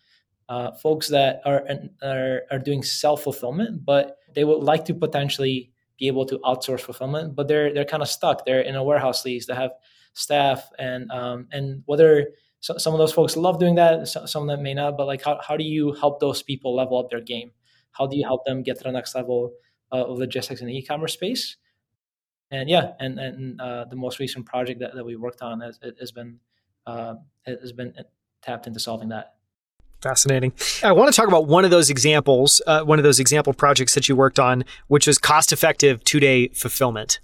B: uh, folks that are, are are doing self fulfillment but they would like to potentially be able to outsource fulfillment but they're they're kind of stuck they're in a warehouse lease they have staff and um, and whether so, some of those folks love doing that some of them may not but like how, how do you help those people level up their game how do you help them get to the next level of logistics in the e-commerce space. And yeah, and and uh, the most recent project that, that we worked on has, has been uh, has been tapped into solving that.
A: Fascinating. I want to talk about one of those examples, uh, one of those example projects that you worked on, which was cost-effective two-day fulfillment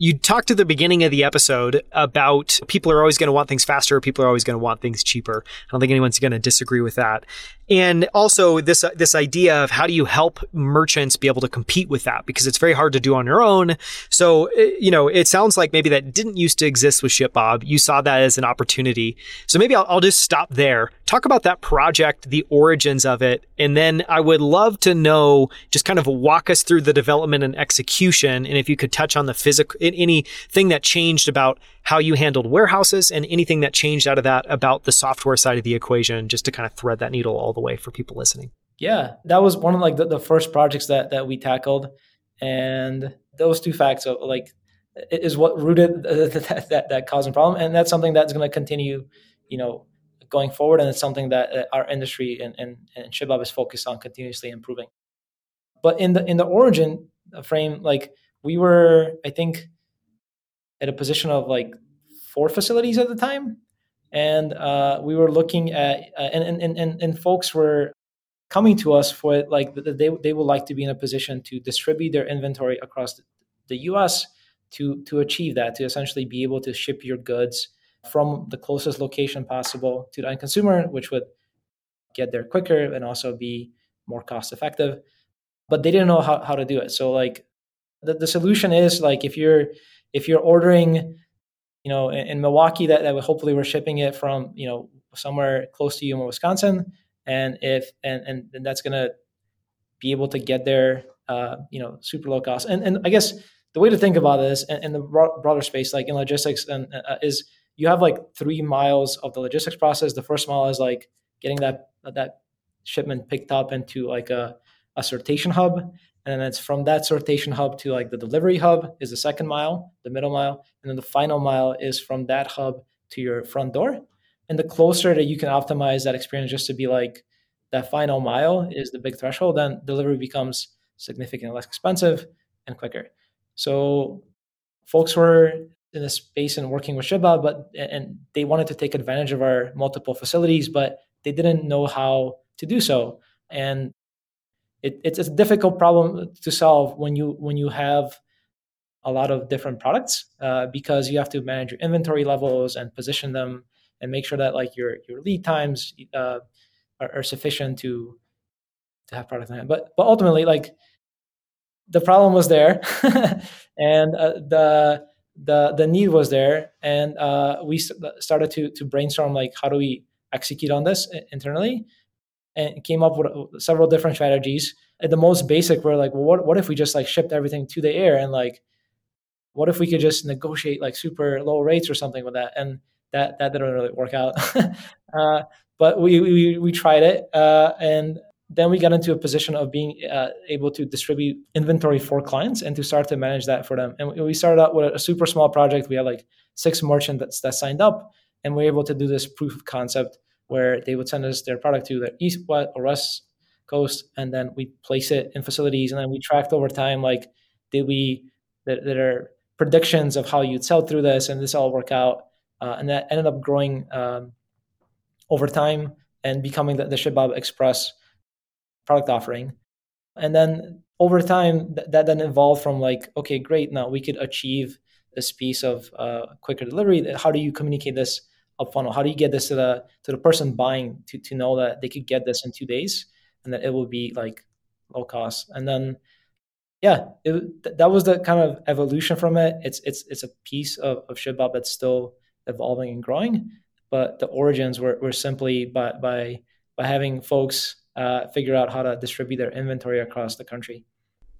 A: you talked at the beginning of the episode about people are always going to want things faster, people are always going to want things cheaper. I don't think anyone's going to disagree with that. And also this this idea of how do you help merchants be able to compete with that because it's very hard to do on your own. So uh, you know, it sounds like maybe that didn't used to exist with ShipBob. You saw that as an opportunity. So maybe I'll, I'll just stop there. Talk about that project, the origins of it, and then I would love to know just kind of walk us through the development and execution, and if you could touch on the physical anything that changed about how you handled warehouses and anything that changed out of that about the software side of the equation, just to kind of thread that needle all the way for people listening.
B: Yeah, that was one of like the, the first projects that that we tackled, and those two facts of like is what rooted <laughs> that, that, that causing problem, and that's something that's going to continue, you know, going forward, and it's something that our industry and and, and ShipBob is focused on continuously improving. But in the in the origin frame, like we were, I think at a position of like four facilities at the time, and uh, we were looking at uh, and, and and and folks were coming to us for like they they would like to be in a position to distribute their inventory across the U.S. to to achieve that to essentially be able to ship your goods from the closest location possible to the end consumer, which would get there quicker and also be more cost effective. But they didn't know how, how to do it. So like the, the solution is like if you're if you're ordering, you know, in, in Milwaukee, that, that hopefully we're shipping it from, you know, somewhere close to you in Wisconsin. And if, and, and, and that's going to be able to get there, uh, you know, super low cost. And, and I guess the way to think about this in, in the broader space, like in logistics and uh, is you have like three miles of the logistics process. The first mile is like getting that, that shipment picked up into like a, a sortation hub and then it's from that sortation hub to like the delivery hub is the second mile the middle mile and then the final mile is from that hub to your front door and the closer that you can optimize that experience just to be like that final mile is the big threshold then delivery becomes significantly less expensive and quicker so folks were in this space and working with ShipBob and they wanted to take advantage of our multiple facilities, but they didn't know how to do so. And it, it's a difficult problem to solve when you when you have a lot of different products uh, because you have to manage your inventory levels and position them and make sure that like your your lead times uh, are, are, sufficient to to have product hand. But but ultimately, like the problem was there, <laughs> and uh, the the the need was there, and uh, we started to to brainstorm like how do we execute on this internally and came up with several different strategies. At the most basic, we're like, well, what, what if we just like shipped everything to the air and like, what if we could just negotiate like super low rates or something with that? And that that didn't really work out. <laughs> uh, but we, we we tried it, uh, and then we got into a position of being uh, able to distribute inventory for clients and to start to manage that for them. And we started out with a super small project. We had like six merchants that signed up, and we are able to do this proof of concept where they would send us their product to the east or west coast, and then we place it in facilities, and then we tracked over time like did we there, there are predictions of how you'd sell through this, and this all work out, uh, and that ended up growing um, over time and becoming the, the ShipBob Express product offering, and then over time th- that then evolved from like okay great now we could achieve this piece of uh, quicker delivery. How do you communicate this up funnel? How do you get this to the to the person buying to to know that they could get this in two days and that it will be like low cost? And then yeah, it, that was the kind of evolution from it. It's it's it's a piece of, of ShipBob that's still evolving and growing, but the origins were, were simply by by by having folks uh, figure out how to distribute their inventory across the country.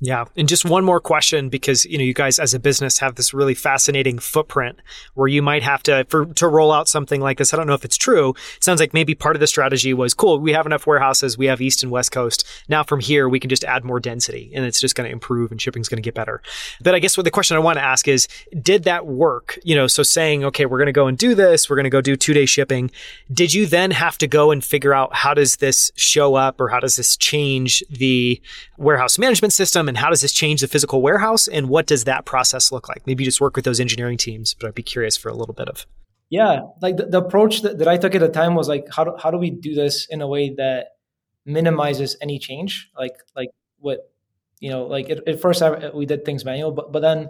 A: Yeah. And just one more question because, you know, you guys as a business have this really fascinating footprint where you might have to, for, to roll out something like this. I don't know if it's true. It sounds like maybe part of the strategy was cool. We have enough warehouses. We have East and West Coast. Now from here, we can just add more density and it's just going to improve and shipping's going to get better. But I guess what the question I want to ask is, did that work? You know, so saying, okay, we're going to go and do this. We're going to go do two day shipping. Did you then have to go and figure out how does this show up or how does this change the warehouse management system? And how does this change the physical warehouse and what does that process look like? Maybe you just work with those engineering teams, but I'd be curious for a little bit of.
B: Yeah, like the, the approach that, that I took at the time was like, how do, how do we do this in a way that minimizes any change? Like, like what, you know, like at, first I, we did things manual, but, but then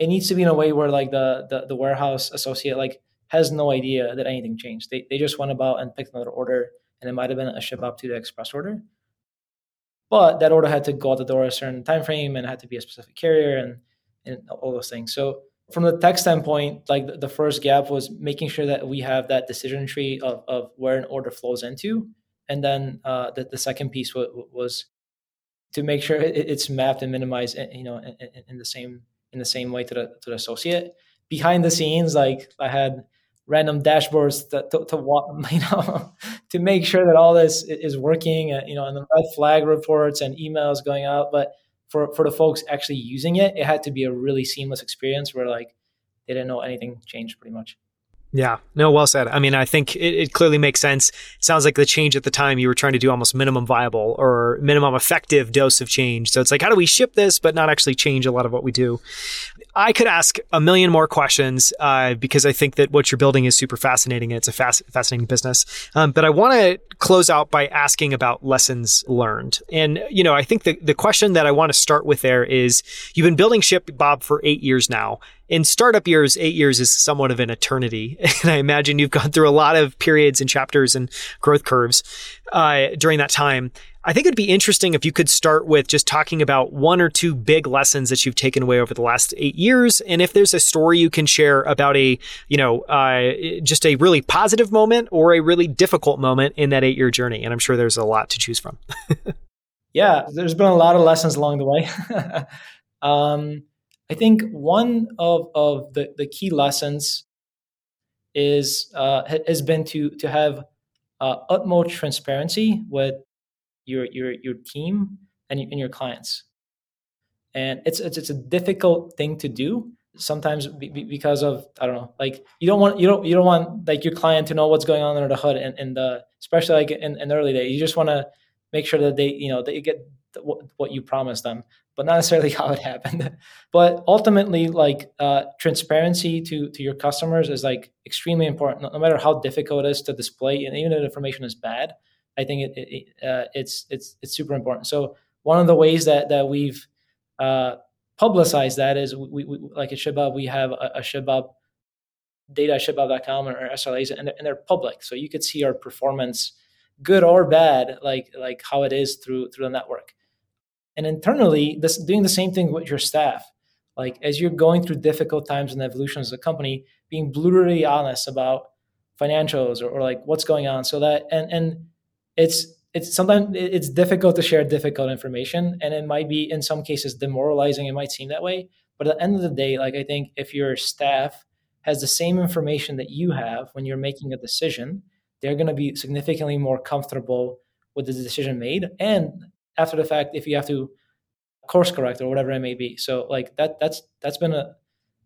B: it needs to be in a way where like the, the, the warehouse associate like has no idea that anything changed. They, they just went about and picked another order and it might have been a ship up to the express order but that order had to go out the door a certain time frame and had to be a specific carrier and and all those things. So from the tech standpoint, like the, first gap was making sure that we have that decision tree of, of where an order flows into, and then uh, the, the second piece w- was to make sure it, it's mapped and minimized, eh, you know, in, in, the same in the same way to the to the associate. Behind the scenes, like I had random dashboards to, to, to, <laughs> you know to make sure that all this is working uh, you know and the red flag reports and emails going out but for for the folks actually using it it had to be a really seamless experience where like they didn't know anything changed pretty much
A: yeah, no, well said. I mean, I think it, it, clearly makes sense. It sounds like the change at the time you were trying to do almost minimum viable or minimum effective dose of change. So it's like, how do we ship this, but not actually change a lot of what we do? I could ask a million more questions uh, because I think that what you're building is super fascinating. And it's a fascinating business. Um, but I want to close out by asking about lessons learned. And, you know, I think the, the question that I want to start with there is you've been building ShipBob for eight years now in startup years, eight years is somewhat of an eternity. <laughs> And I imagine you've gone through a lot of periods and chapters and growth curves uh, during that time. I think it'd be interesting if you could start with just talking about one or two big lessons that you've taken away over the last eight years. And if there's a story you can share about a, you know, uh, just a really positive moment or a really difficult moment in that eight year journey. And I'm sure there's a lot to choose from. <laughs>
B: yeah, there's been a lot of lessons along the way. <laughs> um, I think one of, of the, the key lessons is uh, has been to to have uh, utmost transparency with your your your team and, and your clients. And it's, it's it's a difficult thing to do sometimes because of I don't know, like you don't want you don't you don't want like your client to know what's going on under the hood and, and the especially like in, in early days. You just want to make sure that they you know that you get what, what you promised them but not necessarily <laughs> how it happened. but ultimately, like uh, transparency to to your customers is like extremely important. No, matter how difficult it is to display, and even if information is bad, I think it, it uh, it's it's it's super important. So one of the ways that that we've uh, publicized that is we, we like at ShipBob we have a, a ShipBob data at shipbob.com or SLAs and they're, and they're public, so you could see our performance, good or bad, like like how it is through through the network and internally this doing the same thing with your staff. Like as you're going through difficult times in the evolution as a company being brutally honest about financials or, or like what's going on. So that and and it's it's sometimes it's difficult to share difficult information and it might be in some cases demoralizing. It might seem that way. But at the end of the day like i think if your staff has the same information that you have when you're making a decision they're going to be significantly more comfortable with the decision made. And after the fact if you have to course correct or whatever it may be. So like that that's that's been a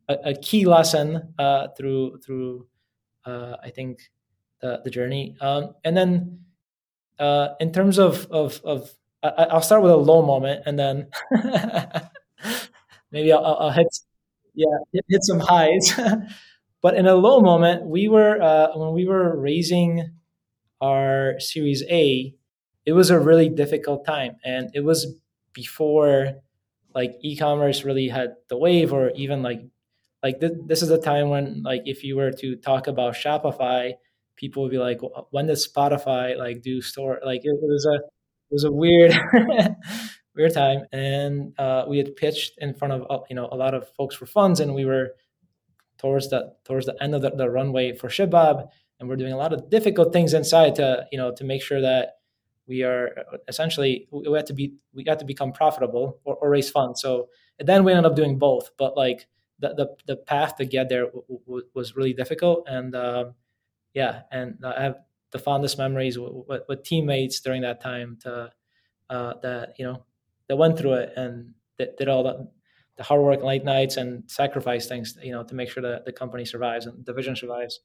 B: a, a key lesson uh, through through uh, I think the the journey. Um, and then uh, in terms of of of I, will start with a low moment and then <laughs> maybe I'll, I'll, hit yeah hit, hit some highs. <laughs> but in a low moment, we were uh, when we were raising our Series A it was a really difficult time and it was before like e-commerce really had the wave or even like like th- this is a time when like if you were to talk about Shopify, people would be like, when does Spotify like do store? Like it, it was a it was a weird <laughs> weird time, and uh, we had pitched in front of uh, you know a lot of folks for funds, and we were towards the towards the end of the, the runway for ShipBob, and we're doing a lot of difficult things inside to you know to make sure that we are essentially we had to be we got to become profitable or, or raise funds. So then we ended up doing both, but like the the, the path to get there w- w- was really difficult, and um, yeah, and I have the fondest memories with teammates during that time to uh, that you know that went through it and that did all the, the hard work, late nights, and sacrifice things you know to make sure that the company survives and the vision survives.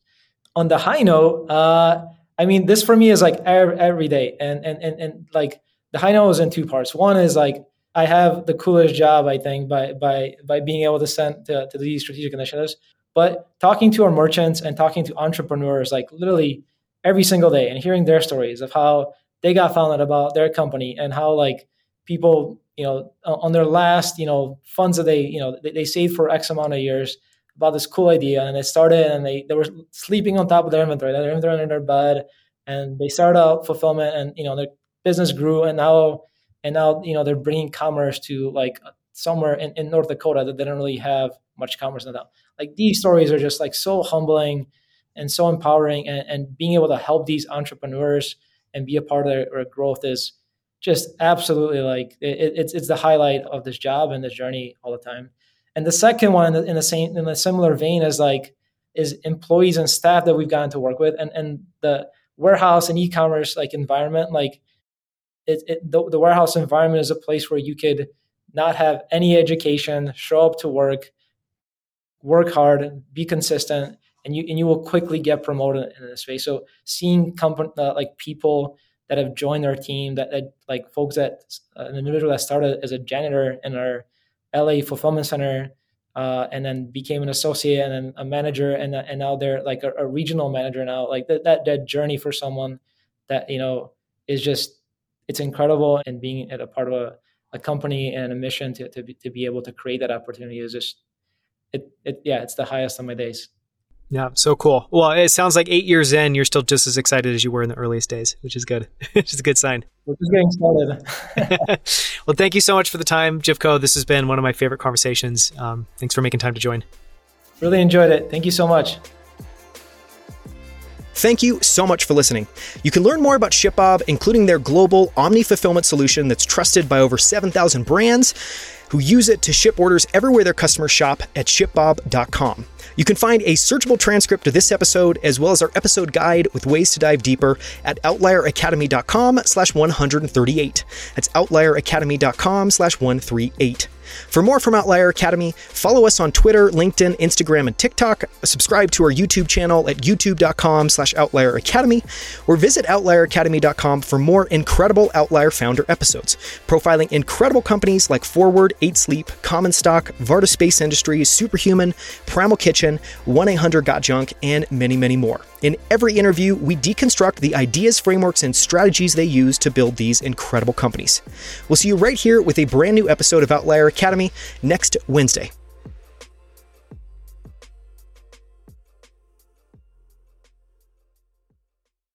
B: On the high note, uh, I mean, this for me is like every, every day, and and and and like the high note is in two parts. One is like I have the coolest job, I think, by by by being able to send to, to these strategic initiatives. But talking to our merchants and talking to entrepreneurs, like literally every single day, and hearing their stories of how they got founded about their company and how like people, you know, on their last, you know, funds that they, you know, they, they saved for X amount of years about this cool idea, and they started, and they they were sleeping on top of their inventory, their inventory in their bed, and they started out fulfillment, and you know, their business grew, and now and now you know they're bringing commerce to like somewhere in, in North Dakota that they don't really have much commerce that. Like these stories are just like so humbling and so empowering, and, and being able to help these entrepreneurs and be a part of their, their growth is just absolutely like it, it's it's the highlight of this job and this journey all the time. And the second one in the same in a similar vein is like is employees and staff that we've gotten to work with and and the warehouse and e-commerce like environment like it, it the, the warehouse environment is a place where you could not have any education show up to work work hard be consistent and you and you will quickly get promoted in this space. So seeing company uh, like people that have joined our team that, that like folks that uh, an individual that started as a janitor in our la fulfillment center uh, and then became an associate and then a manager and, and now they're like a, a regional manager now. Like that, that that journey for someone that you know is just it's incredible and being at a part of a, a company and a mission to, to, be, to be able to create that opportunity is just it, it yeah it's the highest of my days
C: yeah, so cool. Well, it sounds like eight years in, you're still just as excited as you were in the earliest days, which is good. <laughs> which is a good sign.
B: We're just getting started. <laughs> <laughs>
C: well, thank you so much for the time, Jivko. This has been one of my favorite conversations. Um, thanks for making time to join.
B: Really enjoyed it. Thank you so much.
C: Thank you so much for listening. You can learn more about ShipBob, including their global omni fulfillment solution that's trusted by over 7,000 brands who use it to ship orders everywhere their customers shop at shipbob.com. You can find a searchable transcript of this episode as well as our episode guide with ways to dive deeper at outlieracademy.com slash 138. That's outlieracademy.com slash 138. For more from Outlier Academy, follow us on Twitter, LinkedIn, Instagram, and TikTok. Subscribe to our YouTube channel at youtube.com slash Outlier Academy, or visit outlieracademy.com for more incredible Outlier founder episodes, profiling incredible companies like Forward, 8 Sleep, Common Stock, Varda Space Industries, Superhuman, Primal Kitchen, 1-800-GOT-JUNK, and many, many more. In every interview, we deconstruct the ideas, frameworks, and strategies they use to build these incredible companies. We'll see you right here with a brand new episode of Outlier Academy next Wednesday.